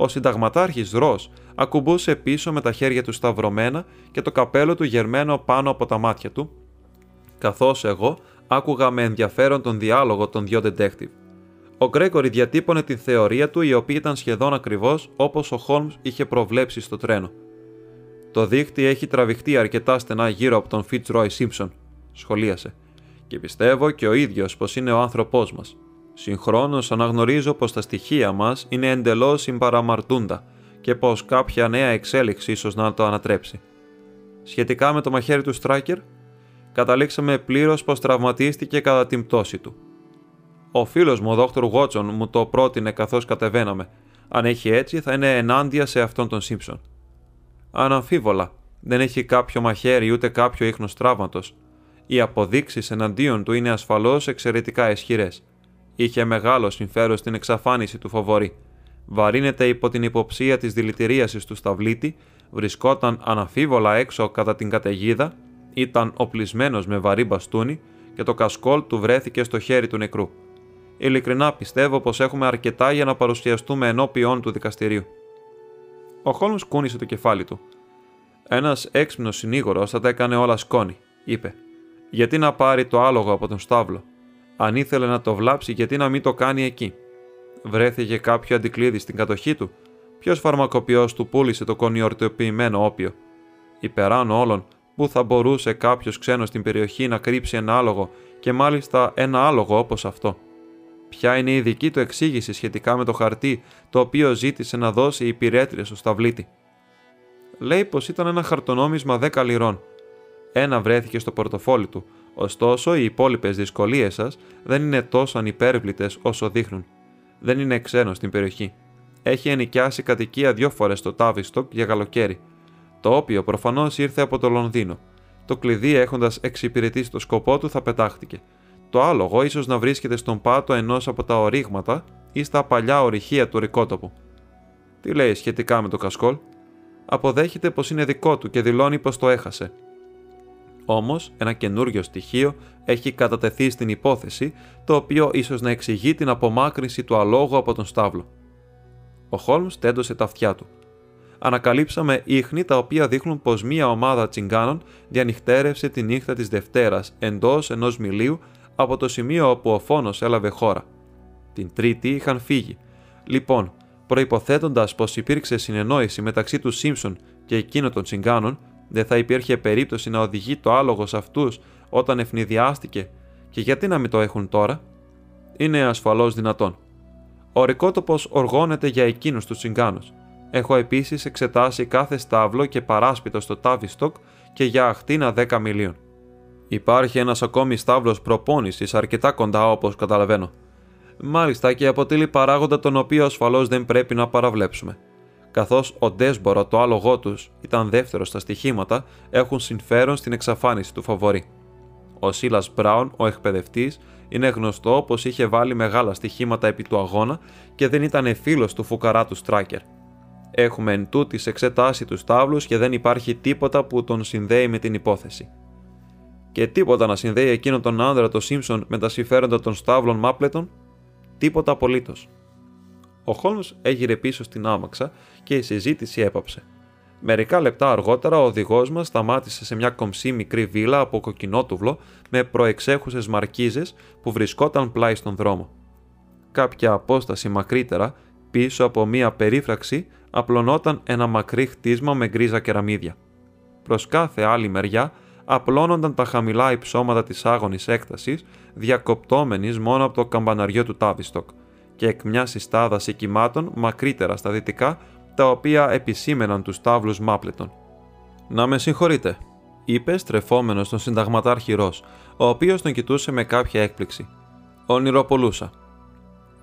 Ο συνταγματάρχης Ρος ακουμπούσε πίσω με τα χέρια του σταυρωμένα και το καπέλο του γερμένο πάνω από τα μάτια του, καθώς εγώ άκουγα με ενδιαφέρον τον διάλογο των δυο detective. Ο Γκρέκορη διατύπωνε την θεωρία του, η οποία ήταν σχεδόν ακριβώς όπως ο Χόλμς είχε προβλέψει στο τρένο. Το δίχτυ έχει τραβηχτεί αρκετά στενά γύρω από τον Fitzroy Simpson, σχολίασε, και πιστεύω και ο ίδιος πως είναι ο άνθρωπός μας. Συγχρόνως αναγνωρίζω πως τα στοιχεία μας είναι εντελώς συμπαραμαρτούντα και πως κάποια νέα εξέλιξη ίσως να το ανατρέψει. Σχετικά με το μαχαίρι του Στράκερ, καταλήξαμε πλήρως πως τραυματίστηκε κατά την πτώση του. Ο φίλος μου, ο Δόκτωρ Γότσον, μου το πρότεινε καθώς κατεβαίναμε. Αν έχει έτσι, θα είναι ενάντια σε αυτόν τον Σίμψον. Αναμφίβολα, δεν έχει κάποιο μαχαίρι ούτε κάποιο ίχνος τραύματος. Οι αποδείξεις εναντίον του είναι ασφαλώς εξαιρετικά ισχυρές είχε μεγάλο συμφέρον στην εξαφάνιση του φοβορή. Βαρύνεται υπό την υποψία της δηλητηρίασης του σταυλίτη, βρισκόταν αναφίβολα έξω κατά την καταιγίδα, ήταν οπλισμένος με βαρύ μπαστούνι και το κασκόλ του βρέθηκε στο χέρι του νεκρού. Ειλικρινά πιστεύω πως έχουμε αρκετά για να παρουσιαστούμε ενώπιον του δικαστηρίου. Ο Χόλμς κούνησε το κεφάλι του. Ένας έξυπνος συνήγορος θα τα έκανε όλα σκόνη, είπε. Γιατί να πάρει το άλογο από τον στάβλο, αν ήθελε να το βλάψει, γιατί να μην το κάνει εκεί. Βρέθηκε κάποιο αντικλείδι στην κατοχή του. Ποιος φαρμακοποιός του πούλησε το κονιορτοποιημένο όπιο; Υπεράνω όλων, πού θα μπορούσε κάποιος ξένος στην περιοχή να κρύψει ένα άλογο και μάλιστα ένα άλογο όπως αυτό; Ποια είναι η δική του εξήγηση σχετικά με το χαρτί το οποίο ζήτησε να δώσει η υπηρέτρια στο σταυλίτη; Λέει πως ήταν ένα χαρτονόμισμα 10 λιρών. Ένα βρέθηκε στο πορτοφόλι του, Ωστόσο, οι υπόλοιπες δυσκολίες σας δεν είναι τόσο ανυπέρβλητες όσο δείχνουν. Δεν είναι ξένο στην περιοχή. Έχει ενοικιάσει κατοικία δύο φορές στο Τάβιστοκ για καλοκαίρι. Το όπιο προφανώς ήρθε από το Λονδίνο. Το κλειδί, έχοντας εξυπηρετήσει το σκοπό του, θα πετάχτηκε. Το άλογο ίσως να βρίσκεται στον πάτο ενός από τα ορίγματα ή στα παλιά ορυχεία του ρικότοπου. Τι λέει σχετικά με το κασκόλ, αποδέχεται πως είναι δικό του και δηλώνει πως το έχασε. Όμως, ένα καινούριο στοιχείο έχει κατατεθεί στην υπόθεση, το οποίο ίσως να εξηγεί την απομάκρυνση του αλόγου από τον στάβλο. Ο Χόλμς τέντωσε τα αυτιά του. Ανακαλύψαμε ίχνη τα οποία δείχνουν πως μία ομάδα τσιγκάνων διανυχτέρευσε τη νύχτα της Δευτέρας εντός ενός μιλίου από το σημείο όπου ο φόνος έλαβε χώρα. Την Τρίτη είχαν φύγει. Λοιπόν, προποθέτοντα πως υπήρξε συνεννόηση μεταξύ του Σίμψον και εκείνων των τσιγκάνων, δεν θα υπήρχε περίπτωση να οδηγεί το άλογο σε αυτούς όταν ευνηδιάστηκε και γιατί να μην το έχουν τώρα; Είναι ασφαλώς δυνατόν. Ο ρικότοπος οργώνεται για εκείνους τους τσιγκάνους. Έχω επίσης εξετάσει κάθε στάβλο και παράσπιτο στο Τάβιστοκ και για αχτίνα 10 μιλίων. Υπάρχει ένας ακόμη στάβλος προπόνησης αρκετά κοντά όπως καταλαβαίνω. Μάλιστα και αποτελεί παράγοντα τον οποίο ασφαλώς δεν πρέπει να παραβλέψουμε. Καθώς ο Ντέσμπορο, το άλογό τους, ήταν δεύτερος στα στοιχήματα, έχουν συμφέρον στην εξαφάνιση του φαβορή. Ο Σίλας Μπράουν, ο εκπαιδευτής, είναι γνωστό πως είχε βάλει μεγάλα στοιχήματα επί του αγώνα και δεν ήταν φίλος του φουκαρά του Στράκερ. Έχουμε εν τούτης εξετάσει τους τάβλους και δεν υπάρχει τίποτα που τον συνδέει με την υπόθεση. Και τίποτα να συνδέει εκείνον τον άνδρα το Σίμψον με τα συμφέροντα των στάβλων Μάπλετον, τίποτα απολύτως. Ο Χόλμς έγειρε πίσω στην άμαξα και η συζήτηση έπαψε. Μερικά λεπτά αργότερα ο οδηγός μας σταμάτησε σε μια κομψή μικρή βίλα από κοκκινότουβλο με προεξέχουσες μαρκίζες που βρισκόταν πλάι στον δρόμο. Κάποια απόσταση μακρύτερα, πίσω από μια περίφραξη, απλωνόταν ένα μακρύ χτίσμα με γκρίζα κεραμίδια. Προς κάθε άλλη μεριά απλώνονταν τα χαμηλά υψώματα της άγονη έκτασης, διακοπτόμενης μόνο από το καμπαναριό του Τάβιστοκ, και εκ μιας συστάδα οικημάτων μακρύτερα στα δυτικά τα οποία επισήμεναν τους τάβλους Μάπλετον. «Να με συγχωρείτε», είπε στρεφόμενος στον συνταγματάρχη Ρος, ο οποίος τον κοιτούσε με κάποια έκπληξη. «Ονειροπολούσα».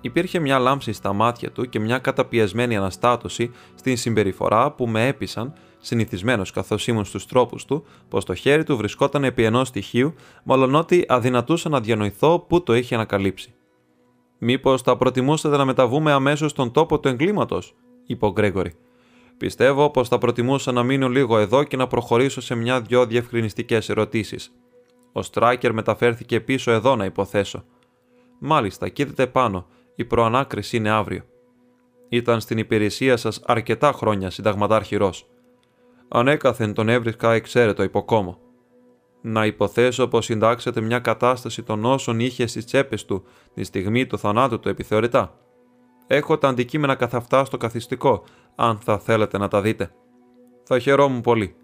Υπήρχε μια λάμψη στα μάτια του και μια καταπιεσμένη αναστάτωση στην συμπεριφορά που με έπεισαν, συνηθισμένος καθώς ήμουν στους τρόπους του, πως το χέρι του βρισκόταν επί ενός στοιχείου, μόλον ότι αδυνατούσα να διανοηθώ πού το είχε ανακαλύψει. Μήπως θα προτιμούσατε να μεταβούμε αμέσως στον τόπο του εγκλήματος, είπε ο Γκρέγορη. Πιστεύω πως θα προτιμούσα να μείνω λίγο εδώ και να προχωρήσω σε μια-δυο διευκρινιστικές ερωτήσεις. Ο Στράκερ μεταφέρθηκε πίσω εδώ να υποθέσω. Μάλιστα, κοίτατε πάνω. Η προανάκριση είναι αύριο. Ήταν στην υπηρεσία σας αρκετά χρόνια, συνταγματάρχη Ρος. Ανέκαθεν τον έβρισκα εξαίρετο υποκόμο. Να υποθέσω πως συντάξετε μια κατάσταση των όσων είχε στις τσέπες του τη στιγμή του θανάτου του επιθεωρητά. Έχω τα αντικείμενα καθ' αυτά στο καθιστικό, αν θα θέλετε να τα δείτε. Θα χαιρόμουν πολύ.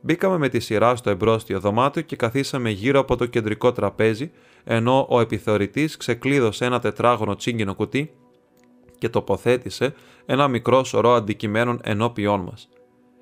Μπήκαμε με τη σειρά στο εμπρόστιο δωμάτιο και καθίσαμε γύρω από το κεντρικό τραπέζι, ενώ ο επιθεωρητής ξεκλείδωσε ένα τετράγωνο τσίγκινο κουτί και τοποθέτησε ένα μικρό σωρό αντικειμένων ενώπιόν μας.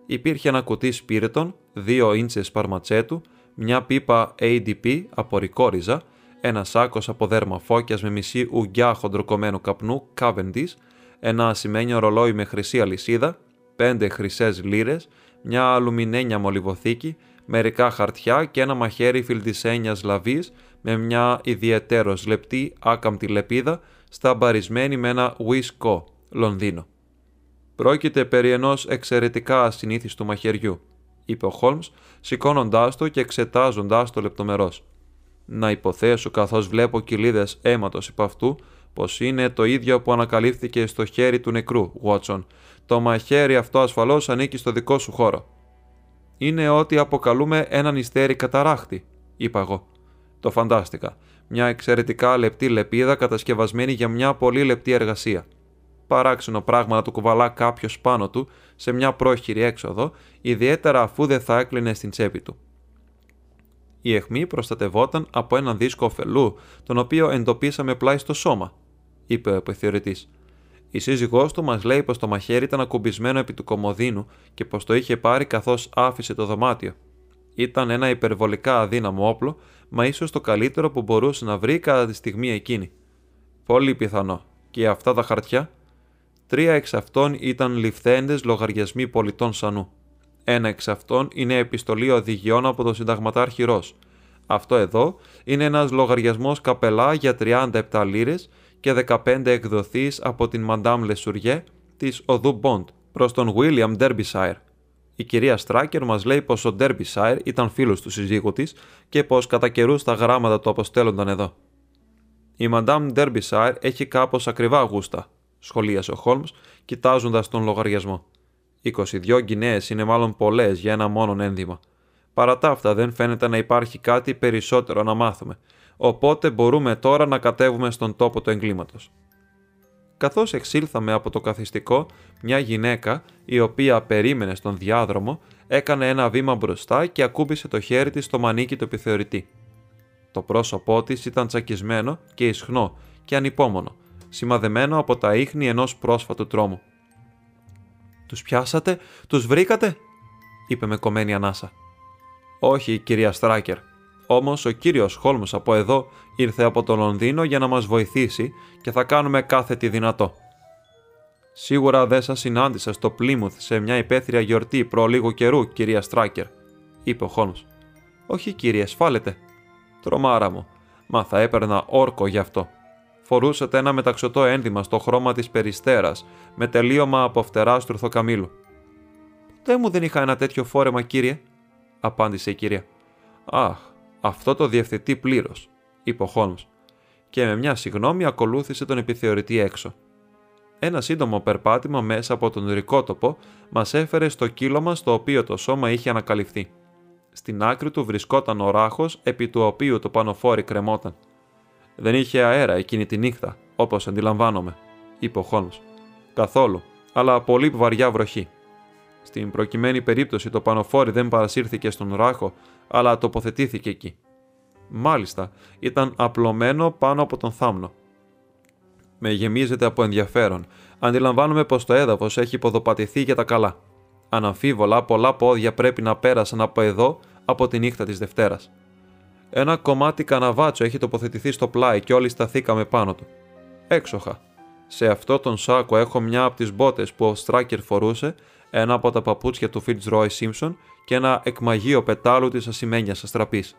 Υπήρχε ένα κουτί σπίρετον, δύο ίντσες παρματσέτου, μια πίπα ADP από ρικόριζα, ένα σάκος από δέρμα φώκιας με μισή ουγγιά χοντροκομμένου καπνού Cavendish, ένα ασημένιο ρολόι με χρυσή αλυσίδα, πέντε χρυσές λίρες, μια αλουμινένια μολυβοθήκη, μερικά χαρτιά και ένα μαχαίρι φιλτισένιας λαβής με μια ιδιαιτέρως λεπτή άκαμπτη λεπίδα σταμπαρισμένη με ένα Wisco, Λονδίνο. Πρόκειται περί ενός εξαιρετικά ασυνήθιστου μαχαιριού, είπε ο Χόλμ, σηκώνοντάς το και εξετάζοντάς το λεπτομερώς να υποθέσω καθώς βλέπω κοιλίδες αίματος υπ' αυτού πως είναι το ίδιο που ανακαλύφθηκε στο χέρι του νεκρού, Βότσον. Το μαχαίρι αυτό ασφαλώς ανήκει στο δικό σου χώρο. Είναι ό,τι αποκαλούμε έναν ιστέρι καταράχτη, είπα εγώ. Το φαντάστηκα. Μια εξαιρετικά λεπτή λεπίδα κατασκευασμένη για μια πολύ λεπτή εργασία. Παράξενο πράγμα να το κουβαλά κάποιος πάνω του σε μια πρόχειρη έξοδο, ιδιαίτερα αφού δεν θα έκλεινε στην τσέπη του η αιχμή προστατευόταν από έναν δίσκο ωφελού, τον οποίο εντοπίσαμε πλάι στο σώμα, είπε ο επιθεωρητής. Η σύζυγός του μας λέει πως το μαχαίρι ήταν ακουμπισμένο επί του κομμωδίνου και πως το είχε πάρει καθώς άφησε το δωμάτιο. Ήταν ένα υπερβολικά αδύναμο όπλο, μα ίσως το καλύτερο που μπορούσε να βρει κατά τη στιγμή εκείνη. Πολύ πιθανό. Και αυτά τα χαρτιά; Τρία εξ αυτών ήταν ληφθέντες λογαριασμοί πολιτών σανού. Ένα εξ αυτών είναι επιστολή οδηγιών από τον συνταγματάρχη Ρος. Αυτό εδώ είναι ένας λογαριασμός καπελά για 37 λίρες και 15 εκδοθείς από την Μαντάμ Λεσουριέ της οδού Μποντ προς τον William Derbyshire. Η κυρία Στράκερ μας λέει πως ο Derbyshire ήταν φίλος του συζύγου της και πως κατά καιρούς τα γράμματα του αποστέλλονταν εδώ. Η Madame Derbyshire έχει κάπως ακριβά γούστα, σχολίασε ο Χόλμς, κοιτάζοντας τον λογαριασμό. 22 γκινέε είναι μάλλον πολλές για ένα μόνο ένδυμα. Παρά τα αυτά δεν φαίνεται να υπάρχει κάτι περισσότερο να μάθουμε, οπότε μπορούμε τώρα να κατέβουμε στον τόπο του εγκλήματος. Καθώς εξήλθαμε από το καθιστικό, μια γυναίκα, η οποία περίμενε στον διάδρομο, έκανε ένα βήμα μπροστά και ακούμπησε το χέρι της στο μανίκι του επιθεωρητή. Το πρόσωπό της ήταν τσακισμένο και ισχνό και ανυπόμονο, σημαδεμένο από τα ίχνη ενός πρόσφατου τρόμου. «Τους πιάσατε, τους βρήκατε» είπε με κομμένη ανάσα. «Όχι, κυρία Στράκερ. Όμως ο κύριος Χόλμς από εδώ ήρθε από το Λονδίνο για να μας βοηθήσει και θα κάνουμε κάθε τι δυνατό». «Σίγουρα δεν σας συνάντησα στο Πλίμουθ σε μια υπαίθρια γιορτή προ λίγο καιρού, κυρία Στράκερ», είπε ο Χόλμς. «Όχι, κύριε, ασφάλετε», Τρομάρα μου, μα θα έπαιρνα όρκο γι' αυτό. Φορούσατε ένα μεταξωτό ένδυμα στο χρώμα της περιστέρας, με τελείωμα από φτερά στουρθοκαμήλου. Ποτέ μου δεν είχα ένα τέτοιο φόρεμα, κύριε, απάντησε η κυρία. Αχ, αυτό το διευθετεί πλήρως, είπε ο Χόλμς, και με μια συγνώμη ακολούθησε τον επιθεωρητή έξω. Ένα σύντομο περπάτημα μέσα από τον ρικότοπο μας έφερε στο κύλωμα στο οποίο το σώμα είχε ανακαλυφθεί. Στην άκρη του βρισκόταν ο ράχος επί του οποίου το πανοφόρι κρεμόταν. Δεν είχε αέρα εκείνη τη νύχτα, όπως αντιλαμβάνομαι, είπε ο Χόλμς. Καθόλου, αλλά πολύ βαριά βροχή. Στην προκειμένη περίπτωση το πανοφόρι δεν παρασύρθηκε στον ράχο, αλλά τοποθετήθηκε εκεί. Μάλιστα, ήταν απλωμένο πάνω από τον θάμνο. Με γεμίζεται από ενδιαφέρον. Αντιλαμβάνομαι πως το έδαφος έχει υποδοπατηθεί για τα καλά. Αναμφίβολα, πολλά πόδια πρέπει να πέρασαν από εδώ από τη νύχτα της Δευτέρας. Ένα κομμάτι καναβάτσο έχει τοποθετηθεί στο πλάι και όλοι σταθήκαμε πάνω του. Έξοχα. Σε αυτό τον σάκο έχω μια από τις μπότες που ο Στράκερ φορούσε, ένα από τα παπούτσια του Fitzroy Simpson και ένα εκμαγείο πετάλου της ασημένιας αστραπής.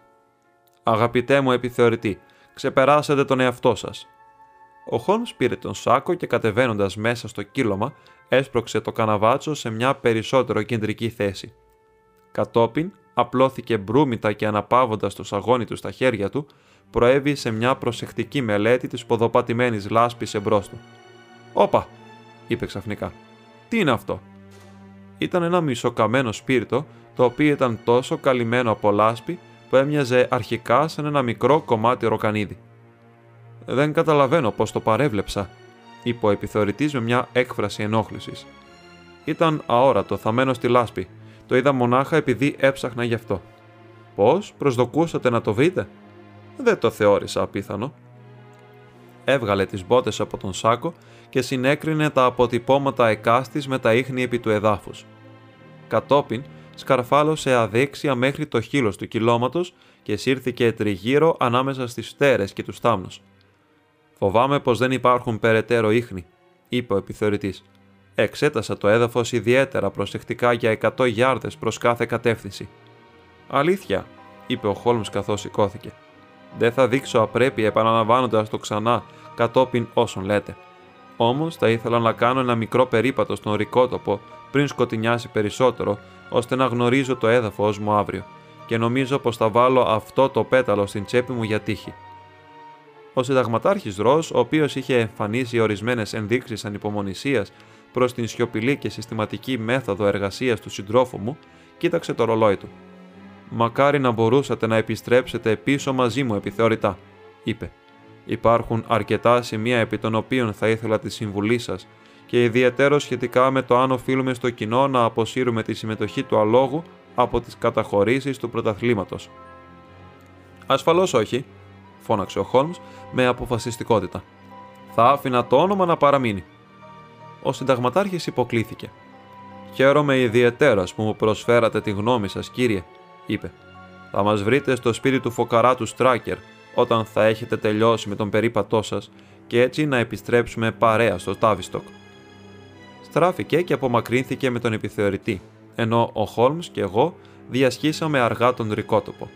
Αγαπητέ μου επιθεωρητή, ξεπεράσατε τον εαυτό σας. Ο Χόλμς πήρε τον σάκο και κατεβαίνοντας μέσα στο κύλωμα, έσπρωξε το καναβάτσο σε μια περισσότερο κεντρική θέση. Κατόπιν, απλώθηκε μπρούμητα και αναπάβοντας το σαγόνι του στα χέρια του, προέβη σε μια προσεκτική μελέτη της ποδοπατημένης λάσπης εμπρός του. «Όπα», είπε ξαφνικά. «Τι είναι αυτό» ήταν ένα μισοκαμένο σπίρτο, το οποίο ήταν τόσο καλυμμένο από λάσπη που έμοιαζε αρχικά σαν ένα μικρό κομμάτι ροκανίδι. Δεν καταλαβαίνω πώς το παρέβλεψα, είπε ο επιθεωρητής με μια έκφραση ενόχλησης. Ήταν αόρατο, θαμένο στη λάσπη. Το είδα μονάχα επειδή έψαχνα γι' αυτό. Πώς, προσδοκούσατε να το βρείτε; Δεν το θεώρησα απίθανο. Έβγαλε τις μπότες από τον σάκο και συνέκρινε τα αποτυπώματα εκάστης με τα ίχνη επί του εδάφους. Κατόπιν, σκαρφάλωσε αδέξια μέχρι το χείλος του κυλώματος και σύρθηκε τριγύρω ανάμεσα στις φτέρες και τους θάμνους. Φοβάμαι πως δεν υπάρχουν περαιτέρω ίχνη, είπε ο επιθεωρητής. Εξέτασα το έδαφος ιδιαίτερα προσεκτικά για 100 γιάρδες προς κάθε κατεύθυνση. Αλήθεια, είπε ο Χόλμς καθώς σηκώθηκε. Δεν θα δείξω απρέπεια επαναλαμβάνοντας το ξανά κατόπιν όσων λέτε. Όμως θα ήθελα να κάνω ένα μικρό περίπατο στον ορικότοπο πριν σκοτεινιάσει περισσότερο, ώστε να γνωρίζω το έδαφος μου αύριο, και νομίζω πως θα βάλω αυτό το πέταλο στην τσέπη μου για τύχη. Ο συνταγματάρχης Ρος, ο οποίος είχε εμφανίσει ορισμένες ενδείξεις ανυπομονησίας προς την σιωπηλή και συστηματική μέθοδο εργασίας του συντρόφου μου, κοίταξε το ρολόι του. Μακάρι να μπορούσατε να επιστρέψετε πίσω μαζί μου επιθεωρητά, είπε. Υπάρχουν αρκετά σημεία επί των οποίων θα ήθελα τη συμβουλή σας και ιδιαίτερο σχετικά με το αν οφείλουμε στο κοινό να αποσύρουμε τη συμμετοχή του αλόγου από τις καταχωρήσεις του πρωταθλήματος. Ασφαλώς όχι, φώναξε ο Χόλμς με αποφασιστικότητα. Θα άφηνα το όνομα να παραμείνει. Ο συνταγματάρχης υποκλήθηκε. Χαίρομαι ιδιαίτερα που μου προσφέρατε τη γνώμη σας, κύριε, είπε. Θα μας βρείτε στο σπίτι του φωκαρά του Στράκερ όταν θα έχετε τελειώσει με τον περίπατό σας και έτσι να επιστρέψουμε παρέα στο Τάβιστοκ. Στράφηκε και απομακρύνθηκε με τον επιθεωρητή, ενώ ο Χόλμς και εγώ διασχίσαμε αργά τον ρικότοπο.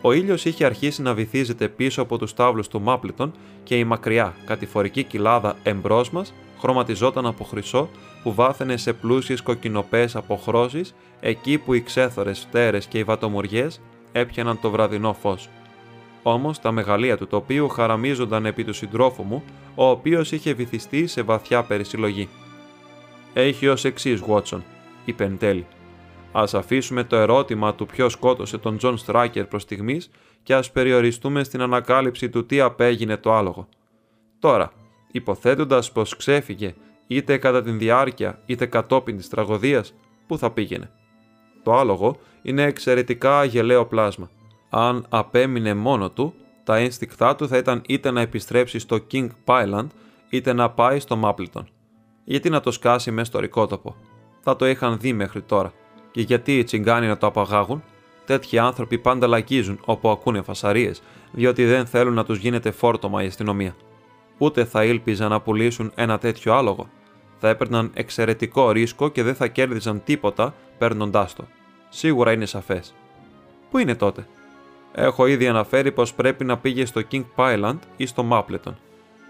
Ο ήλιος είχε αρχίσει να βυθίζεται πίσω από τους τάβλους του Μάπλετον και η μακριά κατηφορική κοιλάδα εμπρός μας χρωματιζόταν από χρυσό που βάθαινε σε πλούσιες κοκκινοπαίε αποχρώσεις εκεί που οι ξέθωρες φτέρες και οι βατομουριές έπιαναν το βραδινό φως. Όμως τα μεγαλεία του τοπίου χαραμίζονταν επί του συντρόφου μου, ο οποίος είχε βυθιστεί σε βαθιά περισυλλογή. Έχει ως εξής, Βότσον, είπε εν τέλει. Ας αφήσουμε το ερώτημα του ποιο σκότωσε τον Τζον Στράκερ προς στιγμής και ας περιοριστούμε στην ανακάλυψη του τι απέγινε το άλογο. Τώρα, υποθέτοντας πως ξέφυγε είτε κατά την διάρκεια είτε κατόπιν της τραγωδίας, πού θα πήγαινε. Το άλογο είναι εξαιρετικά αγελαίο πλάσμα. Αν απέμεινε μόνο του, τα ένστικτά του θα ήταν είτε να επιστρέψει στο King Pyland είτε να πάει στο Μάπλιτον. Γιατί να το σκάσει μέσα στο ρικότοπο; Θα το είχαν δει μέχρι τώρα. Και γιατί οι τσιγκάνοι να το απαγάγουν, τέτοιοι άνθρωποι πάντα λακίζουν όπου ακούνε φασαρίες, διότι δεν θέλουν να τους γίνεται φόρτωμα η αστυνομία. Ούτε θα ήλπιζαν να πουλήσουν ένα τέτοιο άλογο. Θα έπαιρναν εξαιρετικό ρίσκο και δεν θα κέρδιζαν τίποτα παίρνοντάς το. Σίγουρα είναι σαφές. Πού είναι τότε, Έχω ήδη αναφέρει πως πρέπει να πήγε στο King Pyland ή στο Mapleton.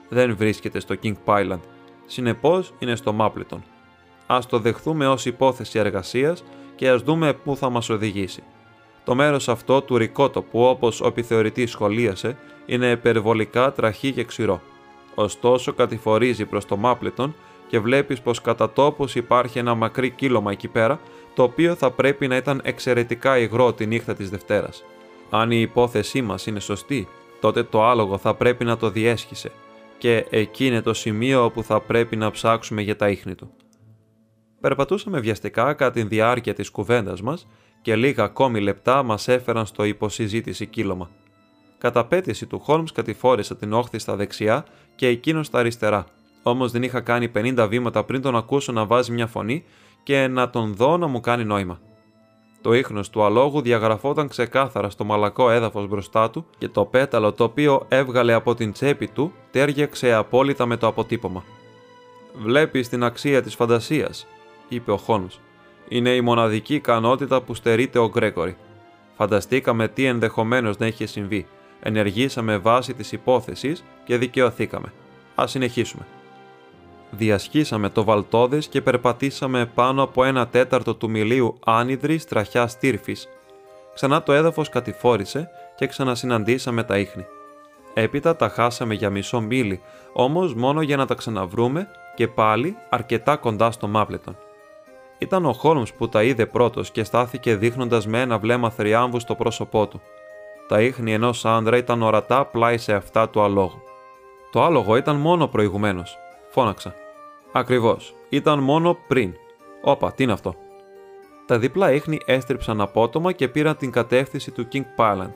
Δεν βρίσκεται στο King Pyland, συνεπώς είναι στο Mapleton. Α το δεχθούμε ως υπόθεση εργασίας και ας δούμε πού θα μας οδηγήσει. Το μέρος αυτό του ρικότοπου, όπως ο επιθεωρητής σχολίασε, είναι υπερβολικά τραχή και ξηρό. Ωστόσο, κατηφορίζει προς το Mapleton και βλέπεις πως κατά τόπου υπάρχει ένα μακρύ κύλωμα εκεί πέρα, το οποίο θα πρέπει να ήταν εξαιρετικά υγρό τη νύχτα της Δευτέρας. Αν η υπόθεσή μας είναι σωστή, τότε το άλογο θα πρέπει να το διέσχισε και εκεί είναι το σημείο όπου θα πρέπει να ψάξουμε για τα ίχνη του. Περπατούσαμε βιαστικά κατά τη διάρκεια της κουβέντας μας και λίγα ακόμη λεπτά μας έφεραν στο υποσυζήτηση κύλωμα. Κατά πέτηση του Χόλμς κατηφόρησα την όχθη στα δεξιά και εκείνος στα αριστερά, όμως δεν είχα κάνει 50 βήματα πριν τον ακούσω να βάζει μια φωνή και να τον δω να μου κάνει νόημα. Το ίχνος του αλόγου διαγραφόταν ξεκάθαρα στο μαλακό έδαφος μπροστά του και το πέταλο το οποίο έβγαλε από την τσέπη του τέριαξε απόλυτα με το αποτύπωμα. «Βλέπεις την αξία της φαντασίας», είπε ο Χόνος. «Είναι η μοναδική ικανότητα που στερείται ο Γκρέκορη. Φανταστήκαμε τι ενδεχομένως να είχε συμβεί, ενεργήσαμε βάση της υπόθεσης και δικαιωθήκαμε. Ας συνεχίσουμε». Διασχίσαμε το Βαλτόδες και περπατήσαμε πάνω από ένα τέταρτο του μιλίου άνυδρη τραχιά στήρφης. Ξανά το έδαφος κατηφόρησε και ξανασυναντήσαμε τα ίχνη. Έπειτα τα χάσαμε για μισό μίλι, όμως μόνο για να τα ξαναβρούμε και πάλι αρκετά κοντά στο Μάπλετον. Ήταν ο Χόλμς που τα είδε πρώτος και στάθηκε δείχνοντας με ένα βλέμμα θριάμβου στο πρόσωπό του. Τα ίχνη ενός άντρα ήταν ορατά πλάι σε αυτά του αλόγου. Το άλογο ήταν μόνο προηγουμένω. Φώναξα. Ακριβώς. Ήταν μόνο πριν. Όπα, τι είναι αυτό; Τα διπλά ίχνη έστριψαν απότομα και πήραν την κατεύθυνση του King Pyland.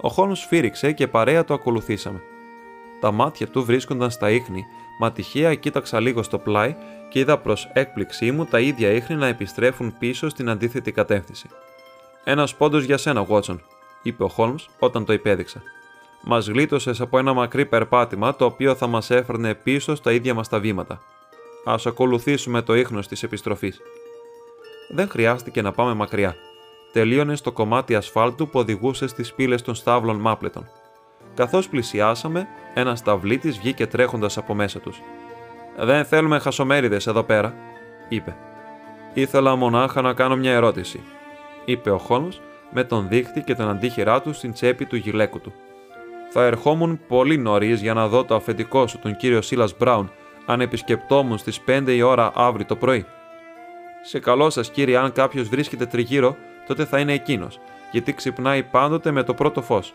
Ο Χόλμ σφύριξε και παρέα το ακολουθήσαμε. Τα μάτια του βρίσκονταν στα ίχνη, μα τυχαία κοίταξα λίγο στο πλάι και είδα προς έκπληξή μου τα ίδια ίχνη να επιστρέφουν πίσω στην αντίθετη κατεύθυνση. Ένας πόντος για σένα, Βότσον, είπε ο Χόλμς όταν το υπέδειξα. Μας γλίτωσες από ένα μακρύ περπάτημα το οποίο θα μας έφερνε πίσω στα ίδια μας τα βήματα. Α ακολουθήσουμε το ίχνος της επιστροφής. Δεν χρειάστηκε να πάμε μακριά. Τελείωνε στο κομμάτι ασφάλτου που οδηγούσε στις πύλες των στάβλων Μάπλετων. Καθώς πλησιάσαμε, ένα σταυλίτης βγήκε τρέχοντας από μέσα τους. «Δεν θέλουμε χασομέριδες εδώ πέρα», είπε. «Ήθελα μονάχα να κάνω μια ερώτηση», είπε ο Χόλμς με τον δίχτυ και τον αντίχειρά του στην τσέπη του γυλαίκου του. «Θα ερχόμουν πολύ νωρίς για να δω το αφεντικό σου, τον κύριο Σίλας Μπράουν, αν επισκεπτόμουν στις 5 η ώρα αύριο το πρωί. Σε καλό σας, κύριε, αν κάποιος βρίσκεται τριγύρω, τότε θα είναι εκείνος, γιατί ξυπνάει πάντοτε με το πρώτο φως.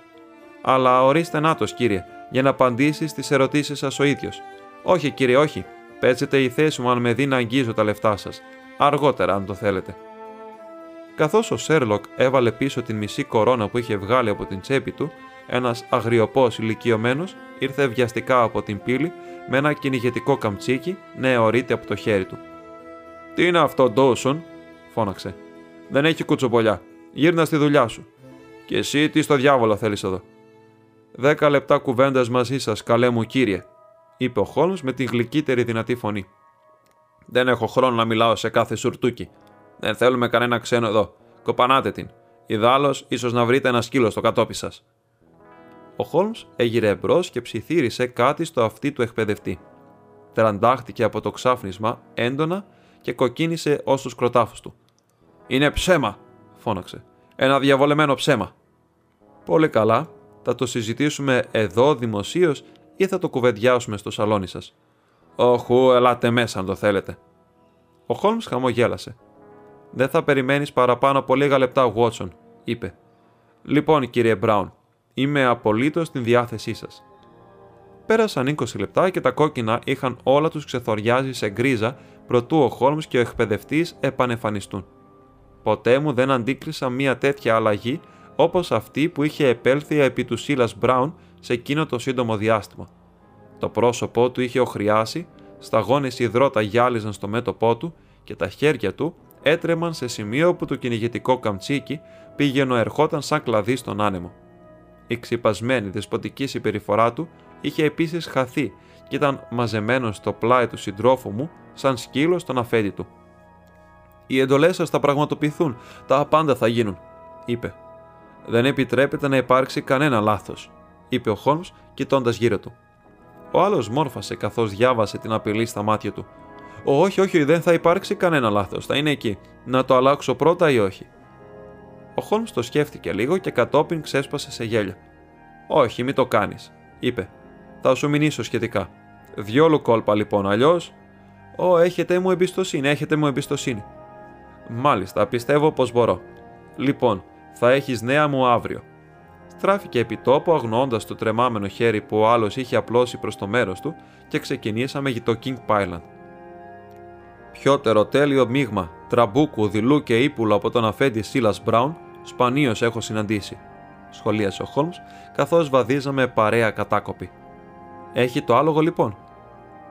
Αλλά ορίστε νάτο, κύριε, για να απαντήσεις στις ερωτήσεις σας ο ίδιος. Όχι, κύριε, όχι. Παίζετε η θέση μου αν με δει να αγγίζω τα λεφτά σας. Αργότερα, αν το θέλετε. Καθώς ο Σέρλοκ έβαλε πίσω την μισή κορώνα που είχε βγάλει από την τσέπη του, ένας αγριοπός ηλικιωμένος ήρθε βιαστικά από την πύλη με ένα κυνηγετικό καμτσίκι νεωρείται από το χέρι του. Τι είναι αυτό, Ντόουσον, φώναξε. Δεν έχει κουτσοπολιά. Γύρνα στη δουλειά σου. Και εσύ τι στο διάβολο θέλεις εδώ; Δέκα λεπτά κουβέντας μαζί σας, καλέ μου κύριε, είπε ο Χόλμς με τη γλυκύτερη δυνατή φωνή. Δεν έχω χρόνο να μιλάω σε κάθε σουρτούκι, Δεν θέλουμε κανένα ξένο εδώ. Κοπανάτε την. Ιδάλω, ίσως να βρείτε ένα σκύλο στο κατόπι σας. Ο Χόλμς έγειρε εμπρός και ψιθύρισε κάτι στο αυτί του εκπαιδευτή. Τραντάχτηκε από το ξάφνισμα έντονα και κοκκίνησε ως τους κροτάφους του. Είναι ψέμα, φώναξε. Ένα διαβολεμένο ψέμα. Πολύ καλά. Θα το συζητήσουμε εδώ δημοσίως ή θα το κουβεντιάσουμε στο σαλόνι σας. Όχου, ελάτε μέσα αν το θέλετε. Ο Χόλμς χαμογέλασε. Δεν θα περιμένεις παραπάνω από λίγα λεπτά, Βότσον, είπε. Λοιπόν, κύριε Μπράουν, είμαι απολύτως στην διάθεσή σας. Πέρασαν 20 λεπτά και τα κόκκινα είχαν όλα τους ξεθοριάζει σε γκρίζα προτού ο Χόλμς και ο εκπαιδευτής επανεφανιστούν. Ποτέ μου δεν αντίκρισα μια τέτοια αλλαγή όπως αυτή που είχε επέλθει επί του Σίλας Μπράουν σε εκείνο το σύντομο διάστημα. Το πρόσωπό του είχε οχριάσει, σταγόνες υδρότα γυάλιζαν στο μέτωπό του και τα χέρια του έτρεμαν σε σημείο που το κυνηγητικό καμτσίκι πήγαινε ερχόταν σαν κλαδί στον άνεμο. Η ξυπασμένη δεσποτική συμπεριφορά του είχε επίσης χαθεί και ήταν μαζεμένος στο πλάι του συντρόφου μου σαν σκύλος στον αφέντη του. Οι εντολές σας θα πραγματοποιηθούν, τα πάντα θα γίνουν, είπε. Δεν επιτρέπεται να υπάρξει κανένα λάθος, είπε ο Χόλμς κοιτώντας γύρω του. Ο άλλος μόρφασε καθώς διάβασε την απειλή στα μάτια του. Όχι, όχι, δεν θα υπάρξει κανένα λάθος, θα είναι εκεί. Να το αλλάξω πρώτα ή όχι. Ο Χόλμς το σκέφτηκε λίγο και κατόπιν ξέσπασε σε γέλια. Όχι, μην το κάνεις, είπε. Θα σου μηνύσω σχετικά. Διόλου κόλπα λοιπόν, αλλιώς. Ω, έχετε μου εμπιστοσύνη, έχετε μου εμπιστοσύνη. Μάλιστα, πιστεύω πως μπορώ. Λοιπόν, θα έχεις νέα μου αύριο. Στράφηκε επί τόπου αγνοώντα το τρεμάμενο χέρι που ο άλλος είχε απλώσει προς το μέρος του και ξεκινήσαμε για το King Pilot. Πιότερο τέλειο μείγμα τραμπούκου, δειλού και ύπουλο από τον αφέντη Σίλας Μπράουν, σπανίως έχω συναντήσει, σχολίασε ο Χόλμς, καθώς βαδίζαμε παρέα κατάκοπη. Έχει το άλογο λοιπόν;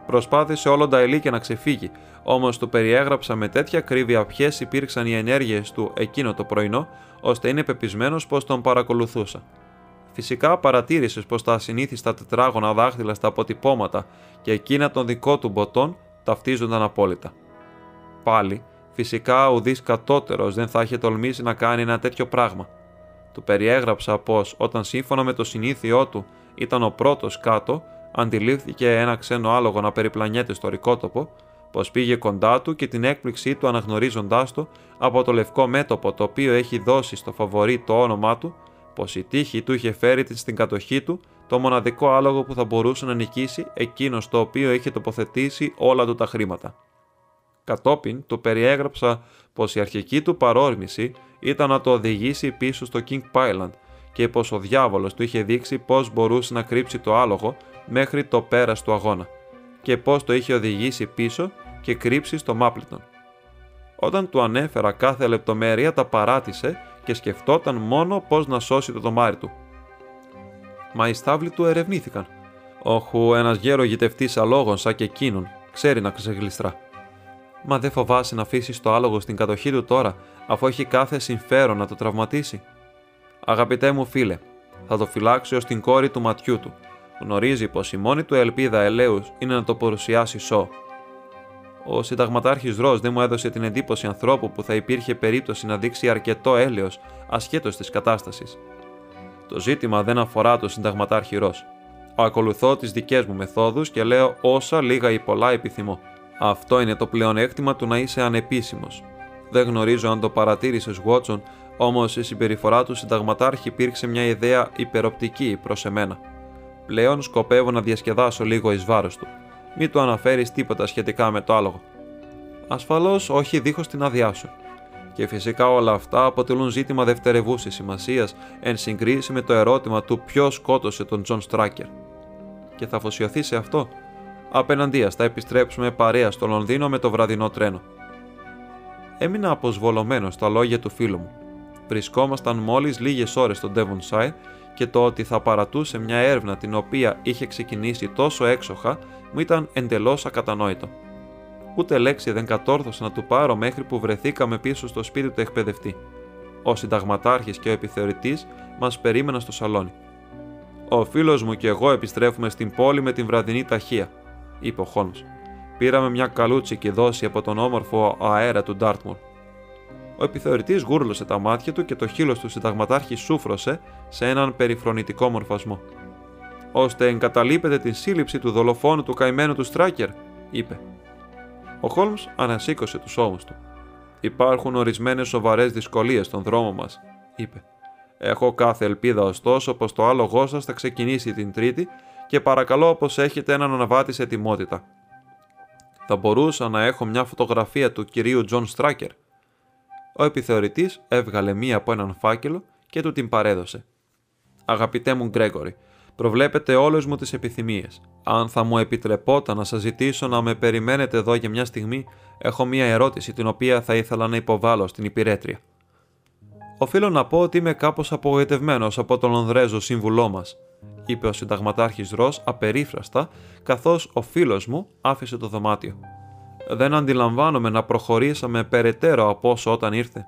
Προσπάθησε όλο τα ελίκια να ξεφύγει, όμως του περιέγραψα με τέτοια κρύβεια ποιες υπήρξαν οι ενέργειες του εκείνο το πρωινό, ώστε είναι πεπισμένος πως τον παρακολουθούσα. Φυσικά παρατήρησες πως τα ασυνήθιστα τετράγωνα δάχτυλα στα αποτυπώματα και εκείνα των δικών του μποτών ταυτίζονταν απόλυτα. Πάλι, φυσικά ουδή κατώτερος δεν θα είχε τολμήσει να κάνει ένα τέτοιο πράγμα. Του περιέγραψα πως όταν σύμφωνα με το συνήθειό του ήταν ο πρώτος κάτω, αντιλήφθηκε ένα ξένο άλογο να περιπλανιέται στο ρικότοπο, πως πήγε κοντά του και την έκπληξή του αναγνωρίζοντάς το από το λευκό μέτωπο το οποίο έχει δώσει στο φαβορή το όνομά του, πως η τύχη του είχε φέρει στην κατοχή του το μοναδικό άλογο που θα μπορούσε να νικήσει εκείνος το οποίο είχε τοποθετήσει όλα του τα χρήματα. Κατόπιν του περιέγραψα πως η αρχική του παρόρμηση ήταν να το οδηγήσει πίσω στο King Pyland και πως ο διάβολος του είχε δείξει πώ μπορούσε να κρύψει το άλογο μέχρι το πέρας του αγώνα και πώς το είχε οδηγήσει πίσω και κρύψει στο Μάπλιτον. Όταν του ανέφερα κάθε λεπτομέρεια τα παράτησε και σκεφτόταν μόνο πώς να σώσει το δωμάρι του. Μα οι στάβλοι του ερευνήθηκαν. Όχου, ένας γέρο γητευτής αλόγων σαν και εκείνον, ξέρει να ξεγλιστρά. Μα δεν φοβάσαι να αφήσεις το άλογο στην κατοχή του τώρα, αφού έχει κάθε συμφέρον να το τραυματίσει. Αγαπητέ μου φίλε, θα το φυλάξει ω την κόρη του ματιού του, γνωρίζει πως η μόνη του ελπίδα ελέους είναι να το παρουσιάσει σο. Ο συνταγματάρχης Ρος δεν μου έδωσε την εντύπωση ανθρώπου που θα υπήρχε περίπτωση να δείξει αρκετό έλεος ασχέτως της κατάστασης. Το ζήτημα δεν αφορά το συνταγματάρχη Ρος. Ακολουθώ τις δικές μου μεθόδους και λέω όσα λίγα ή πολλά επιθυμώ. Αυτό είναι το πλεονέκτημα του να είσαι ανεπίσημος. Δεν γνωρίζω αν το παρατήρησες, Βότσον, όμως η συμπεριφορά του συνταγματάρχη υπήρξε μια ιδέα υπεροπτική προς εμένα. Πλέον σκοπεύω να διασκεδάσω λίγο εις βάρος του. Μην του αναφέρεις τίποτα σχετικά με το άλογο. Ασφαλώς όχι δίχως την άδειά σου. Και φυσικά όλα αυτά αποτελούν ζήτημα δευτερευούσης σημασίας εν συγκρίσει με το ερώτημα του ποιος σκότωσε τον Τζον Στράκερ. Και θα αφοσιωθεί σε αυτό. Απεναντίας θα επιστρέψουμε παρέα στο Λονδίνο με το βραδινό τρένο. Έμεινα αποσβολωμένος στα λόγια του φίλου μου. Βρισκόμασταν μόλις λίγες ώρες στο Devonshire και το ότι θα παρατούσε μια έρευνα την οποία είχε ξεκινήσει τόσο έξοχα μου ήταν εντελώς ακατανόητο. Ούτε λέξη δεν κατόρθωσα να του πάρω μέχρι που βρεθήκαμε πίσω στο σπίτι του εκπαιδευτή. Ο συνταγματάρχης και ο επιθεωρητής μας περίμεναν στο σαλόνι. «Ο φίλος μου και εγώ επιστρέφουμε στην πόλη με την βραδινή ταχεία», είπε ο Χόλμς. «Πήραμε μια καλούτσικη δόση από τον όμορφο αέρα του Ντάρτμουρ. Ο επιθεωρητής γούρλωσε τα μάτια του και το χείλος του συνταγματάρχη σούφρωσε σε έναν περιφρονητικό μορφασμό. ώστε εγκαταλείπετε την σύλληψη του δολοφόνου του καημένου του Στράκερ, είπε. Ο Χόλμς ανασήκωσε τους ώμους του. Υπάρχουν ορισμένες σοβαρές δυσκολίες στον δρόμο μας, είπε. Έχω κάθε ελπίδα ωστόσο πως το άλογό σας θα ξεκινήσει την Τρίτη και παρακαλώ πως έχετε έναν αναβάτη σε ετοιμότητα. Θα μπορούσα να έχω μια φωτογραφία του κυρίου Τζον Στράκερ. Ο επιθεωρητής έβγαλε μία από έναν φάκελο και του την παρέδωσε. Αγαπητέ μου Γκρέγορη, προβλέπετε όλες μου τις επιθυμίες. Αν θα μου επιτρεπόταν να σας ζητήσω να με περιμένετε εδώ για μια στιγμή, έχω μία ερώτηση την οποία θα ήθελα να υποβάλω στην υπηρέτρια. Οφείλω να πω ότι είμαι κάπως απογοητευμένος από τον Λονδρέζο σύμβουλό μας, είπε ο συνταγματάρχης Ρος απερίφραστα, καθώς ο φίλος μου άφησε το δωμάτιο. Δεν αντιλαμβάνομαι να προχωρήσαμε περαιτέρω από όσο όταν ήρθε.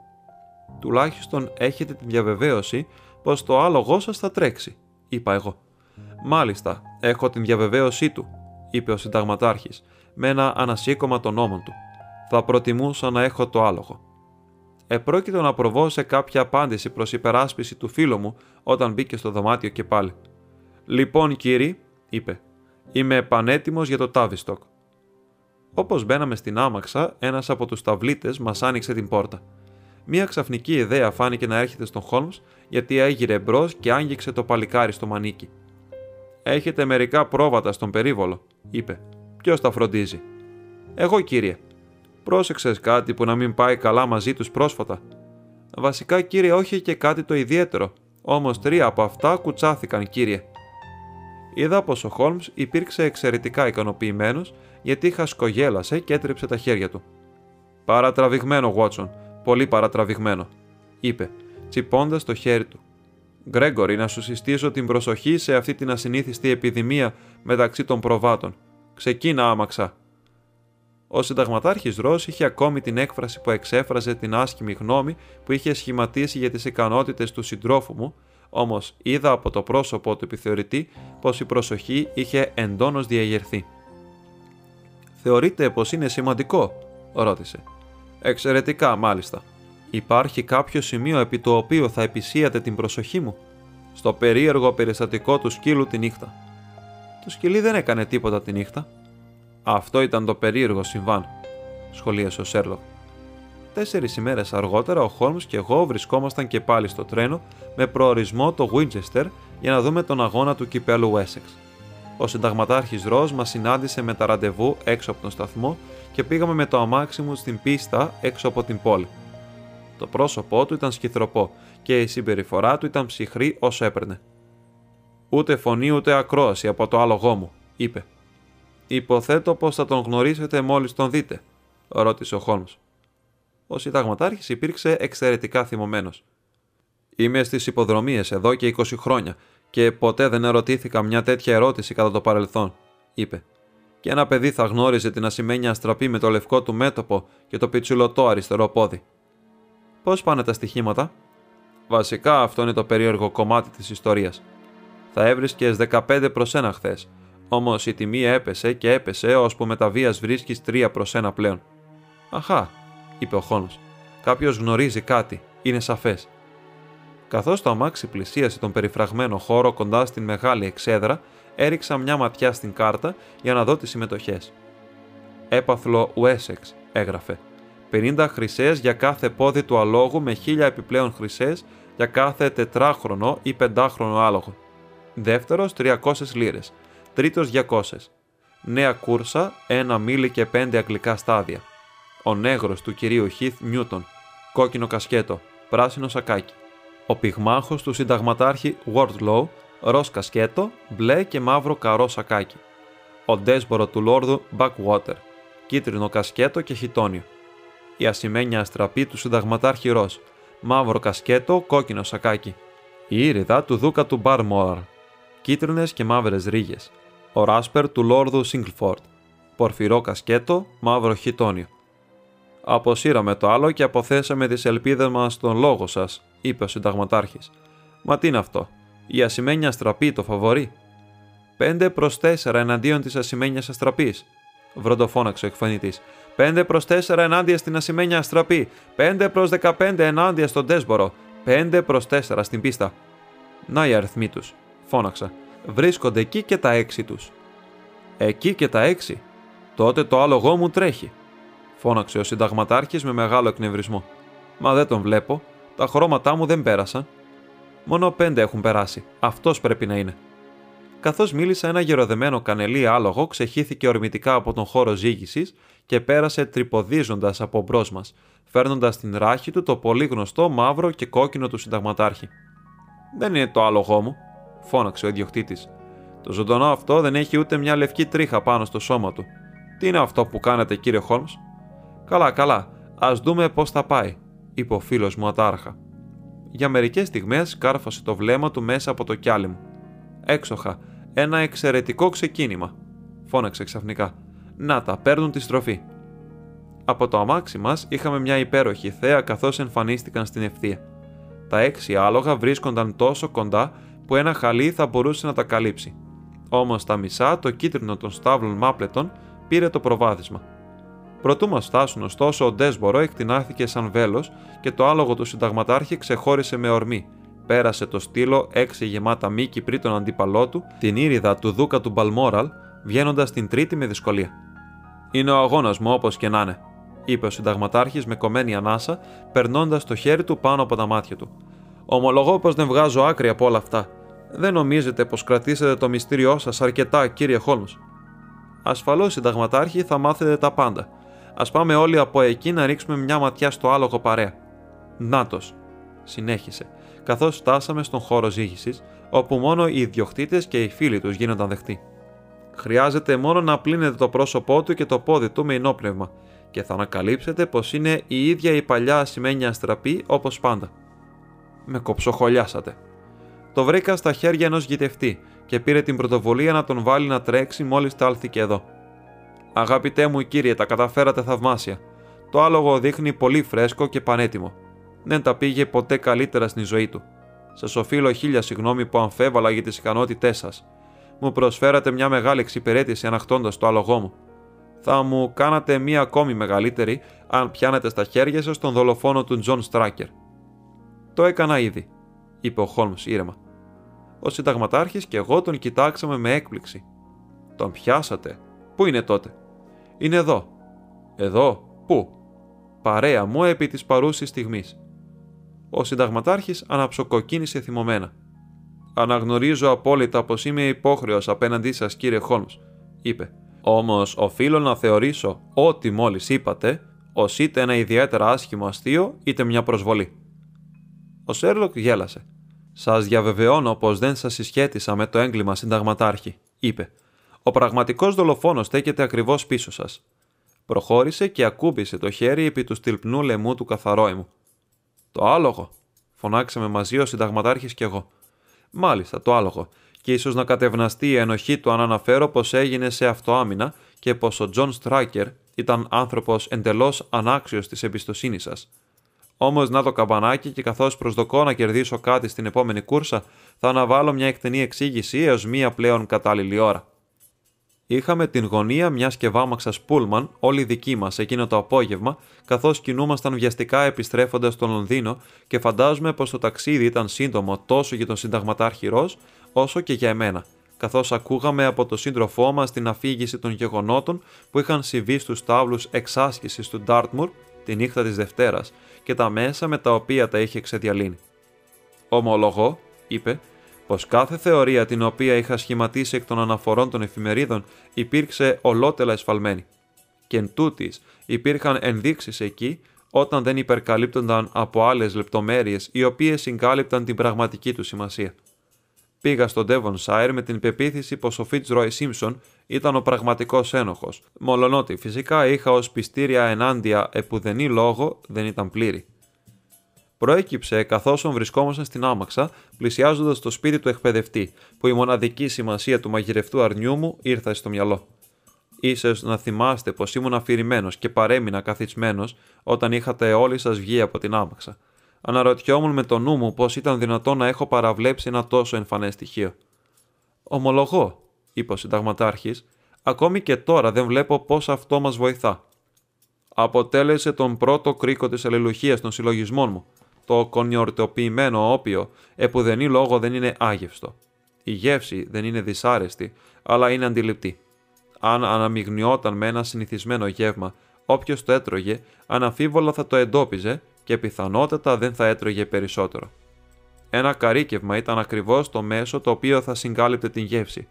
Τουλάχιστον έχετε την διαβεβαίωση πως το άλογό σας θα τρέξει, είπα εγώ. Μάλιστα, έχω την διαβεβαίωσή του, είπε ο συνταγματάρχης, με ένα ανασύκωμα των ώμων του. Θα προτιμούσα να έχω το άλογο. Επρόκειτο να προβώ σε κάποια απάντηση προς υπεράσπιση του φίλου μου όταν μπήκε στο δωμάτιο και πάλι. Λοιπόν, κύριε, είπε, είμαι πανέτοιμο για το Τάβιστοκ. Όπως μπαίναμε στην άμαξα, ένας από τους ταυλίτε μας άνοιξε την πόρτα. Μία ξαφνική ιδέα φάνηκε να έρχεται στον Χόλμς γιατί έγειρε μπρος και άγγιξε το παλικάρι στο μανίκι. Έχετε μερικά πρόβατα στον περίβολο, είπε. Ποιος τα φροντίζει. Εγώ, κύριε. Πρόσεξες κάτι που να μην πάει καλά μαζί τους πρόσφατα. Βασικά, κύριε, όχι και κάτι το ιδιαίτερο. Όμως τρία από αυτά κουτσάθηκαν, κύριε. Είδα πως ο Χόλμς υπήρξε εξαιρετικά ικανοποιημένος γιατί χασκογέλασε και έτρεψε τα χέρια του. Παρατραβηγμένο, Βότσον, πολύ παρατραβηγμένο, είπε, τσιπώντας το χέρι του. Γκρέγκορη, να σου συστήσω την προσοχή σε αυτή την ασυνήθιστη επιδημία μεταξύ των προβάτων. Ξεκίνα άμαξα. Ο συνταγματάρχης Ρος είχε ακόμη την έκφραση που εξέφραζε την άσχημη γνώμη που είχε σχηματίσει για τις ικανότητες του συντρόφου μου, όμως είδα από το πρόσωπο του επιθεωρητή πως η προσοχή είχε εντόνως διαγερθεί. Θεωρείτε πως είναι σημαντικό, ρώτησε. Εξαιρετικά, μάλιστα. Υπάρχει κάποιο σημείο επί το οποίο θα επισύατε την προσοχή μου; Στο περίεργο περιστατικό του σκύλου τη νύχτα. Το σκυλί δεν έκανε τίποτα τη νύχτα. Αυτό ήταν το περίεργο συμβάν, σχολίασε ο Σέρλοκ. Τέσσερις ημέρες αργότερα, ο Χόλμς και εγώ βρισκόμασταν και πάλι στο τρένο με προορισμό το Winchester για να δούμε τον αγώνα του κυπέλου Wessex. Ο συνταγματάρχης Ρος μας συνάντησε με τα ραντεβού έξω από τον σταθμό και πήγαμε με το αμάξι μου στην πίστα έξω από την πόλη. Το πρόσωπό του ήταν σκυθροπό και η συμπεριφορά του ήταν ψυχρή όσο έπαιρνε. Ούτε φωνή ούτε ακρόαση από το άλογό μου, είπε. Υποθέτω πως θα τον γνωρίσετε μόλις τον δείτε, ρώτησε ο Χόλμς. Ο συνταγματάρχης υπήρξε εξαιρετικά θυμωμένος. Είμαι στις υποδρομίες εδώ και 20 χρόνια και ποτέ δεν ερωτήθηκα μια τέτοια ερώτηση κατά το παρελθόν, είπε. Και ένα παιδί θα γνώριζε την ασημένια αστραπή με το λευκό του μέτωπο και το πιτσουλωτό αριστερό πόδι. Πώς πάνε τα στοιχήματα, Βασικά αυτό είναι το περίεργο κομμάτι της ιστορίας. Θα έβρισκες 15 προς 1 χθες, όμως η τιμή έπεσε και έπεσε ώσπου με τα βίας βρίσκεις 3 προς 1 πλέον. Αχά, είπε ο Χόνο. Κάποιος γνωρίζει κάτι, είναι σαφές. Καθώς το αμάξι πλησίασε τον περιφραγμένο χώρο κοντά στην μεγάλη εξέδρα, έριξα μια ματιά στην κάρτα για να δω τις συμμετοχές. Έπαθλο Wessex, έγραφε. 50 χρυσές για κάθε πόδι του αλόγου με 1000 επιπλέον χρυσές για κάθε τετράχρονο ή πεντάχρονο άλογο. Δεύτερος 300 λίρες. Τρίτος 200. Νέα κούρσα, ένα μίλι και 5 αγγλικά στάδια. Ο νέγρος του κυρίου Χιθ Νιούτον. Κόκκινο κασκέτο. Πράσινο σακάκι. Ο πυγμάχος του συνταγματάρχη Wardlow, ροζ κασκέτο, μπλε και μαύρο καρό σακάκι. Ο ντέσπορο του λόρδου Backwater, κίτρινο κασκέτο και χιτόνιο. Η ασημένια αστραπή του συνταγματάρχη Ροζ, μαύρο κασκέτο, κόκκινο σακάκι. Η ήριδα του δούκα του Barmore, κίτρινες και μαύρες ρίγες. Ο ράσπερ του λόρδου Σίγκλφορντ, πορφυρό κασκέτο, μαύρο χιτόνιο. Αποσύραμε το άλλο και αποθέσαμε τις ελπίδες μας στον λόγο σας, είπε ο συνταγματάρχης. Μα τι είναι αυτό, η ασημένια αστραπή το φαβορεί; Πέντε προς τέσσερα εναντίον της ασημένιας αστραπής, βροντοφώναξε ο εκφωνητή. 5 προς 4 ενάντια στην ασημένια αστραπή. 5 προς 15 ενάντια στον Τέσπορο. 5 προς 4 στην πίστα. Να οι αριθμοί τους, φώναξα. Βρίσκονται εκεί και τα έξι τους. Εκεί και τα έξι. Τότε το άλογό μου τρέχει. Φώναξε ο συνταγματάρχης με μεγάλο εκνευρισμό. Μα δεν τον βλέπω. Τα χρώματά μου δεν πέρασαν. Μόνο πέντε έχουν περάσει. Αυτός πρέπει να είναι. Καθώς μίλησα, ένα γεροδεμένο κανελί άλογο ξεχύθηκε ορμητικά από τον χώρο ζήγησης και πέρασε τρυποδίζοντας από μπρος μας, φέρνοντας στην ράχη του το πολύ γνωστό μαύρο και κόκκινο του συνταγματάρχη. Δεν είναι το άλογό μου, φώναξε ο ιδιοκτήτης. Το ζωντανό αυτό δεν έχει ούτε μια λευκή τρίχα πάνω στο σώμα του. Τι είναι αυτό που κάνετε, κύριε Χόλμς; Καλά, καλά, ας δούμε πώς θα πάει, είπε ο φίλος μου ατάρχα. Για μερικές στιγμές κάρφωσε το βλέμμα του μέσα από το κιάλι μου. Έξοχα, ένα εξαιρετικό ξεκίνημα, φώναξε ξαφνικά. Να τα, παίρνουν τη στροφή. Από το αμάξι μας είχαμε μια υπέροχη θέα καθώς εμφανίστηκαν στην ευθεία. Τα έξι άλογα βρίσκονταν τόσο κοντά που ένα χαλί θα μπορούσε να τα καλύψει. Όμως τα μισά, το κίτρινο των στάβλων μάπλετων πήρε το προβάδισμα. Προτού μας φτάσουν, ωστόσο, ο Ντέσμπορο εκτινάχθηκε σαν βέλος και το άλογο του συνταγματάρχη ξεχώρισε με ορμή. Πέρασε το στήλο έξι γεμάτα μήκη πριν τον αντίπαλό του, την ήριδα του Δούκα του Μπαλμόραλ, βγαίνοντας την τρίτη με δυσκολία. Είναι ο αγώνας μου όπως και να είναι, είπε ο συνταγματάρχης με κομμένη ανάσα, περνώντας το χέρι του πάνω από τα μάτια του. Ομολογώ πως δεν βγάζω άκρη από όλα αυτά. Δεν νομίζετε πως κρατήσετε το μυστήριό σας αρκετά, κύριε Χόλμ. Ασφαλώς, συνταγματάρχη, θα μάθετε τα πάντα. Α πάμε όλοι από εκεί να ρίξουμε μια ματιά στο άλογο παρέα. Νάτος, συνέχισε, καθώς φτάσαμε στον χώρο ζήγησης, όπου μόνο οι ιδιοκτήτες και οι φίλοι τους γίνονταν δεχτοί. Χρειάζεται μόνο να πλύνετε το πρόσωπό του και το πόδι του με ενόπνευμα και θα ανακαλύψετε πως είναι η ίδια η παλιά ασημένια αστραπή όπως πάντα. Με κοψοχολιάσατε. Το βρήκα στα χέρια ενός γητευτή και πήρε την πρωτοβουλία να τον βάλει να τρέξει μόλις τάλθηκε εδώ. Αγαπητέ μου κύριε, τα καταφέρατε θαυμάσια. Το άλογο δείχνει πολύ φρέσκο και πανέτοιμο. Δεν τα πήγε ποτέ καλύτερα στην ζωή του. Σας οφείλω χίλια συγγνώμη που αμφέβαλα για τις ικανότητές σας. Μου προσφέρατε μια μεγάλη εξυπηρέτηση αναχτώντας το άλογό μου. Θα μου κάνατε μία ακόμη μεγαλύτερη αν πιάνετε στα χέρια σας τον δολοφόνο του Τζον Στράκερ. Το έκανα ήδη, είπε ο Χόλμς ήρεμα. Ο συνταγματάρχης και εγώ τον κοιτάξαμε με έκπληξη. Τον πιάσατε; Πού είναι τότε; Είναι εδώ. Εδώ. Πού; Παρέα μου επί της παρούσης στιγμής. Ο συνταγματάρχης αναψοκοκκίνησε θυμωμένα. «Αναγνωρίζω απόλυτα πως είμαι υπόχρεος απέναντί σας κύριε Χόλμς», είπε. «Όμως οφείλω να θεωρήσω ό,τι μόλις είπατε ως είτε ένα ιδιαίτερα άσχημο αστείο είτε μια προσβολή». Ο Σέρλοκ γέλασε. «Σας διαβεβαιώνω πως δεν σας συσχέτισα με το έγκλημα συνταγματάρχη», είπε. Ο πραγματικός δολοφόνος στέκεται ακριβώς πίσω σας. Προχώρησε και ακούμπησε το χέρι επί του στυλπνού λαιμού του καθαρόιμου. Το άλογο, φωνάξαμε μαζί ο συνταγματάρχης κι εγώ. Μάλιστα, το άλογο, και ίσως να κατευναστεί η ενοχή του αν αναφέρω πως έγινε σε αυτοάμυνα και πως ο Τζον Στράκερ ήταν άνθρωπος εντελώς ανάξιος της εμπιστοσύνης σας. Όμως να το καμπανάκι και καθώς προσδοκώ να κερδίσω κάτι στην επόμενη κούρσα, θα αναβάλω μια εκτενή εξήγηση έως μία πλέον κατάλληλη ώρα. Είχαμε την γωνία μιας κεβάμαξα Πούλμαν, όλη δική μας, εκείνο το απόγευμα, καθώς κινούμασταν βιαστικά επιστρέφοντας στο Λονδίνο και φαντάζομαι πως το ταξίδι ήταν σύντομο τόσο για τον συνταγματάρχη Ρος, όσο και για εμένα, καθώς ακούγαμε από τον σύντροφό μας την αφήγηση των γεγονότων που είχαν συμβεί στους τάβλους εξάσκησης του Ντάρτμουρ τη νύχτα της Δευτέρας και τα μέσα με τα οποία τα είχε ξεδιαλύνει. Ομολογώ, είπε, πως κάθε θεωρία την οποία είχα σχηματίσει εκ των αναφορών των εφημερίδων υπήρξε ολότελα εσφαλμένη. Και εν τούτης υπήρχαν ενδείξεις εκεί όταν δεν υπερκαλύπτονταν από άλλες λεπτομέρειες οι οποίες συγκάλυπταν την πραγματική του σημασία. Πήγα στον Devonshire με την πεποίθηση πως ο Fitzroy Simpson ήταν ο πραγματικός ένοχος, μολονότι φυσικά είχα ως πιστήρια ενάντια επουδενή λόγο δεν ήταν πλήρη. Προέκυψε καθώς βρισκόμασταν στην άμαξα, πλησιάζοντας το σπίτι του εκπαιδευτή, που η μοναδική σημασία του μαγειρευτού αρνιού μου ήρθε στο μυαλό. Ίσως να θυμάστε πως ήμουν αφηρημένος και παρέμεινα καθισμένος όταν είχατε όλοι σας βγει από την άμαξα. Αναρωτιόμουν με το νου μου πώ ήταν δυνατόν να έχω παραβλέψει ένα τόσο εμφανές στοιχείο. Ομολογώ, είπε ο συνταγματάρχης, Ακόμη και τώρα δεν βλέπω πώς αυτό μας βοηθά. Αποτέλεσε τον πρώτο κρίκο της αλληλουχίας των συλλογισμών μου. Το κονιορτοποιημένο όπιο, επουδενή λόγο δεν είναι άγευστο. Η γεύση δεν είναι δυσάρεστη, αλλά είναι αντιληπτή. Αν αναμειγνιόταν με ένα συνηθισμένο γεύμα, όποιος το έτρωγε, αναμφίβολα θα το εντόπιζε και πιθανότατα δεν θα έτρωγε περισσότερο. Ένα καρίκευμα ήταν ακριβώς το μέσο το οποίο θα συγκάλυπτε την γεύση.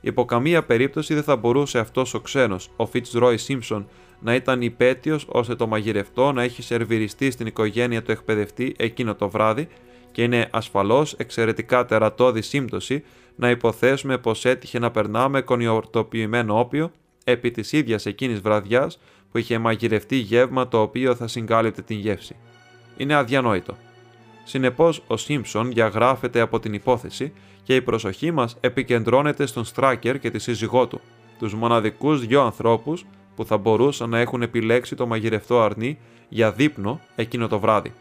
Υπό καμία περίπτωση δεν θα μπορούσε αυτός ο ξένος, ο Ρόι Σίμψον, να ήταν υπέτειος ώστε το μαγειρευτό να έχει σερβιριστεί στην οικογένεια του εκπαιδευτή εκείνο το βράδυ και είναι ασφαλώς εξαιρετικά τερατώδη σύμπτωση να υποθέσουμε πως έτυχε να περνάμε κονιορτοποιημένο όπιο επί της ίδιας εκείνης βραδιάς που είχε μαγειρευτεί γεύμα το οποίο θα συγκάλυπτε την γεύση. Είναι αδιανόητο. Συνεπώς, ο Σίμψον διαγράφεται από την υπόθεση και η προσοχή μας επικεντρώνεται στον Στράκερ και τη σύζυγό του, τους μοναδικούς δυο ανθρώπους που θα μπορούσαν να έχουν επιλέξει το μαγειρευτό αρνί για δείπνο εκείνο το βράδυ.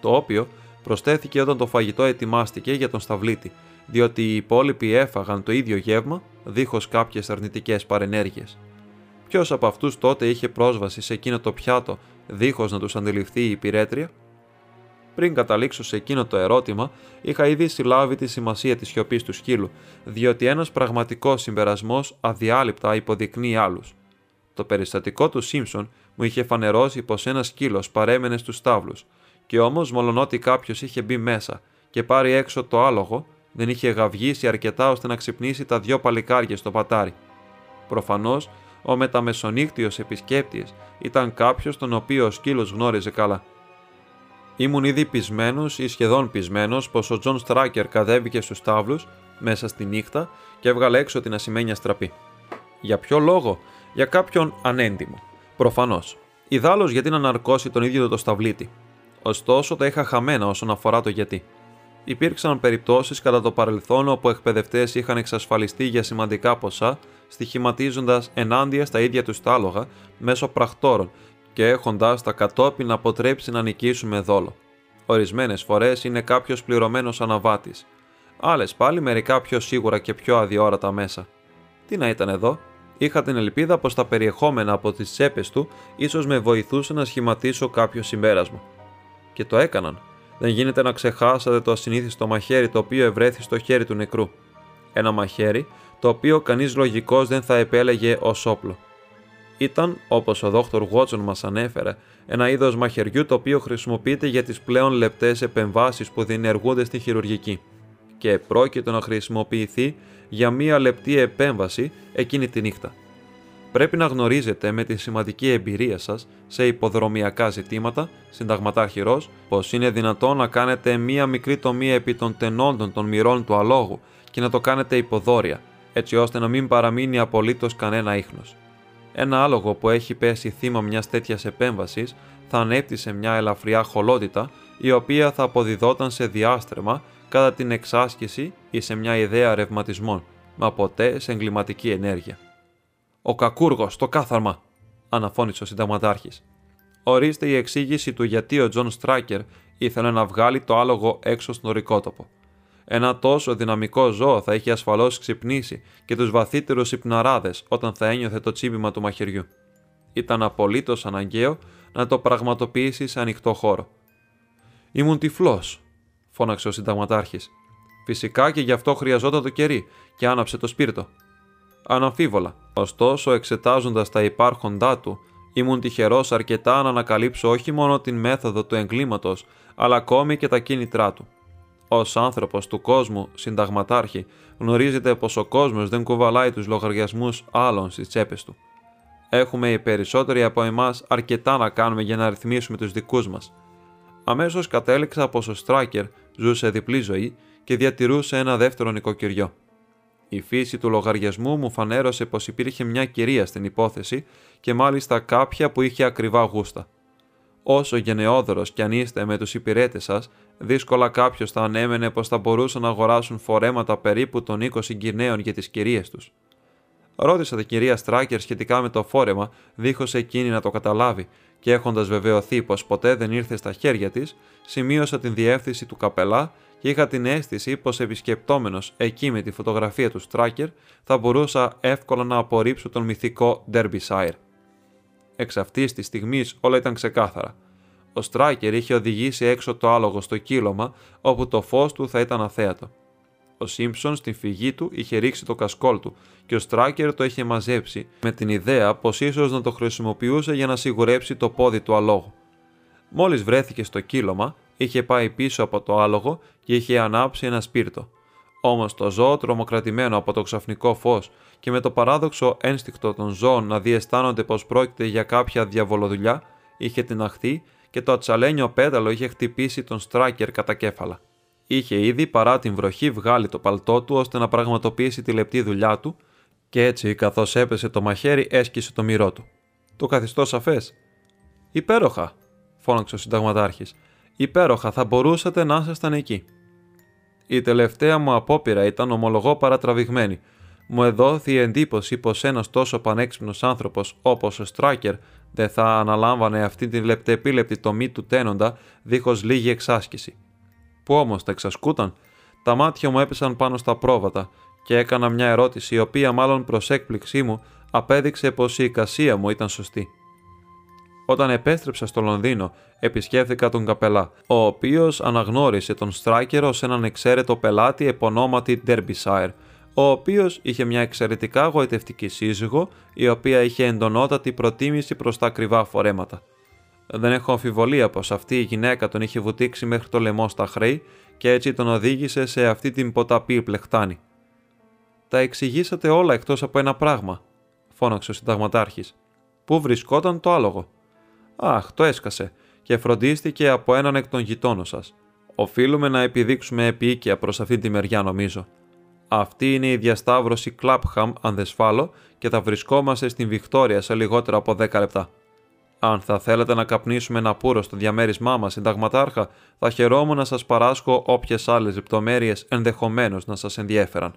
Το όπιο προσθέθηκε όταν το φαγητό ετοιμάστηκε για τον Σταυλίτη, διότι οι υπόλοιποι έφαγαν το ίδιο γεύμα δίχως κάποιες αρνητικές παρενέργειες. Ποιος από αυτούς τότε είχε πρόσβαση σε εκείνο το πιάτο δίχως να τους αντιληφθεί η υπηρέτρια; Πριν καταλήξω σε εκείνο το ερώτημα, είχα ήδη συλλάβει τη σημασία της σιωπής του σκύλου, διότι ένας πραγματικός συμπερασμός αδιάλειπτα υποδεικνύει άλλους. Το περιστατικό του Σίμψον μου είχε φανερώσει πως ένας σκύλος παρέμενε στους στάβλους, και όμως μολονότι κάποιος είχε μπει μέσα και πάρει έξω το άλογο, δεν είχε γαυγίσει αρκετά ώστε να ξυπνήσει τα δυο παλικάρια στο πατάρι. Προφανώς, ο μεταμεσονύκτιος επισκέπτης ήταν κάποιος τον οποίο ο σκύλος γνώριζε καλά. Ήμουν ήδη πεπεισμένος ή σχεδόν πεπεισμένος πως ο Τζον Στράκερ κατέβηκε στους στάβλους μέσα στη νύχτα και έβγαλε έξω την ασημένια στραπή. Για ποιο λόγο, για κάποιον ανέντιμο. Προφανώς. Ιδάλως γιατί να ναρκώσει τον ίδιο το σταυλίτη. Ωστόσο, τα είχα χαμένα όσον αφορά το γιατί. Υπήρξαν περιπτώσεις κατά το παρελθόν όπου εκπαιδευτές είχαν εξασφαλιστεί για σημαντικά ποσά, στοιχηματίζοντας ενάντια στα ίδια τους τα άλογα μέσω πρακτόρων και έχοντας τα κατόπιν αποτρέψει να νικήσουν με δόλο. Ορισμένες φορές είναι κάποιος πληρωμένος αναβάτης. Άλλες πάλι μερικά πιο σίγουρα και πιο αδιόρατα μέσα. Τι να ήταν εδώ, είχα την ελπίδα πως τα περιεχόμενα από τις τσέπες του ίσως με βοηθούσε να σχηματίσω κάποιο συμπέρασμα. Και το έκαναν. Δεν γίνεται να ξεχάσατε το ασυνήθιστο μαχαίρι το οποίο ευρέθη στο χέρι του νεκρού. Ένα μαχαίρι το οποίο κανείς λογικός δεν θα επέλεγε ως όπλο. Ήταν, όπως ο Δόκτωρ Βότσον μας ανέφερε, ένα είδος μαχαιριού το οποίο χρησιμοποιείται για τις πλέον λεπτές επεμβάσεις που διενεργούνται στη χειρουργική και πρόκειται να χρησιμοποιηθεί για μία λεπτή επέμβαση εκείνη τη νύχτα. Πρέπει να γνωρίζετε με τη σημαντική εμπειρία σας σε υποδρομιακά ζητήματα, συνταγματάρχηρο, πως είναι δυνατόν να κάνετε μία μικρή τομή επί των τενόντων των μυρών του αλόγου και να το κάνετε υποδόρια, έτσι ώστε να μην παραμείνει απολύτως κανένα ίχνος. Ένα άλογο που έχει πέσει θύμα μιας τέτοιας επέμβασης θα ανέπτυσε μια ελαφριά χολότητα η οποία θα αποδιδόταν σε διάστρεμα κατά την εξάσκηση ή σε μια ιδέα ρευματισμών, μα ποτέ σε εγκληματική ενέργεια. Ο κακούργος, το κάθαρμα, αναφώνησε ο συνταγματάρχης. Ορίστε η εξήγηση του γιατί ο Τζον Στράκερ ήθελε να βγάλει το άλογο έξω στον ερεικότοπο. Ένα τόσο δυναμικό ζώο θα είχε ασφαλώς ξυπνήσει και τους βαθύτερους υπναράδες όταν θα ένιωθε το τσίμπημα του μαχαιριού. Ήταν απολύτως αναγκαίο να το πραγματοποιήσει σε ανοιχτό χώρο. Ήμουν τυφλός, φώναξε ο συνταγματάρχης. Φυσικά και γι' αυτό χρειαζόταν το κερί και άναψε το σπίρτο. Αναμφίβολα, ωστόσο εξετάζοντας τα υπάρχοντά του, ήμουν τυχερός αρκετά να ανακαλύψω όχι μόνο την μέθοδο του εγκλήματος, αλλά ακόμη και τα κίνητρά του. Ω άνθρωπος του κόσμου, συνταγματάρχη, γνωρίζετε πως ο κόσμος δεν κουβαλάει τους λογαριασμούς άλλων στις τσέπες του. Έχουμε οι περισσότεροι από εμάς αρκετά να κάνουμε για να ρυθμίσουμε τους δικούς μας. Αμέσως κατέληξα πως ο Στράκερ ζούσε διπλή ζωή και διατηρούσε ένα δεύτερο νοικοκυριό. Η φύση του λογαριασμού μου φανέρωσε πως υπήρχε μια κυρία στην υπόθεση και μάλιστα κάποια που είχε ακριβά γούστα. Όσο γενναιόδωρος κι αν είστε με τους υπηρέτες σας, δύσκολα κάποιος θα ανέμενε πως θα μπορούσαν να αγοράσουν φορέματα περίπου των 20 γυναίων για τις κυρίες τους. Ρώτησα την κυρία Στράκερ σχετικά με το φόρεμα, δίχως εκείνη να το καταλάβει, και έχοντας βεβαιωθεί πως ποτέ δεν ήρθε στα χέρια της, σημείωσα την διεύθυνση του καπελά και είχα την αίσθηση πως επισκεπτόμενος εκεί με τη φωτογραφία του Στράκερ θα μπορούσα εύκολα να απορρίψω τον μυθικό Derbyshire. Εξ αυτής της στιγμής όλα ήταν ξεκάθαρα. Ο Στράκερ είχε οδηγήσει έξω το άλογο στο κύλωμα όπου το φως του θα ήταν αθέατο. Ο Σίμψον στην φυγή του είχε ρίξει το κασκόλ του και ο Στράκερ το είχε μαζέψει με την ιδέα πως ίσως να το χρησιμοποιούσε για να σιγουρέψει το πόδι του αλόγου. Μόλις βρέθηκε στο κύλωμα, είχε πάει πίσω από το άλογο και είχε ανάψει ένα σπίρτο. Όμως το ζώο, τρομοκρατημένο από το ξαφνικό φως και με το παράδοξο ένστικτο των ζώων να διαισθάνονται πως πρόκειται για κάποια διαβολοδουλειά, είχε τυναχθεί και το ατσαλένιο πέταλο είχε χτυπήσει τον Στράκερ κατά κέφαλα. Είχε ήδη παρά την βροχή βγάλει το παλτό του ώστε να πραγματοποιήσει τη λεπτή δουλειά του και έτσι καθώς έπεσε το μαχαίρι έσκησε το μυρό του. Το καθιστώ σαφές. Υπέροχα, φώναξε ο συνταγματάρχης. Υπέροχα, θα μπορούσατε να ήσασταν εκεί. Η τελευταία μου απόπειρα ήταν ομολογώ παρατραβηγμένη. Μου εδόθη η εντύπωση πως ένας τόσο πανέξυπνος άνθρωπος όπως ο Στράκερ δεν θα αναλάμβανε αυτή την λεπτεπίλεπτη τομή του τένοντα δίχως λίγη εξάσκηση. Που όμως τα εξασκούταν, τα μάτια μου έπεσαν πάνω στα πρόβατα και έκανα μια ερώτηση η οποία μάλλον προς έκπληξή μου απέδειξε πως η εικασία μου ήταν σωστή. Όταν επέστρεψα στο Λονδίνο, επισκέφθηκα τον καπελά, ο οποίος αναγνώρισε τον Στράκερ ω έναν εξαίρετο πελάτη επωνόματι Derbyshire, ο οποίος είχε μια εξαιρετικά γοητευτική σύζυγο, η οποία είχε εντονότατη προτίμηση προς τα ακριβά φορέματα. Δεν έχω αμφιβολία πως αυτή η γυναίκα τον είχε βουτήξει μέχρι το λαιμό στα χρέη και έτσι τον οδήγησε σε αυτή την ποταπή πλεχτάνη. Τα εξηγήσατε όλα εκτός από ένα πράγμα, φώναξε ο συνταγματάρχης. Πού βρισκόταν το άλογο; Αχ, το έσκασε και φροντίστηκε από έναν εκ των γειτόνων σας. Οφείλουμε να επιδείξουμε επίοικια προς αυτή τη μεριά, νομίζω. Αυτή είναι η διασταύρωση Κλάπχαμ, αν δεν σφάλω, και θα βρισκόμαστε στην Βικτόρια σε λιγότερο από 10 λεπτά. Αν θα θέλετε να καπνίσουμε ένα πουρο στο διαμέρισμά μας, συνταγματάρχα, θα χαιρόμουν να σας παράσχω όποιες άλλες λεπτομέρειες ενδεχομένως να σας ενδιέφεραν.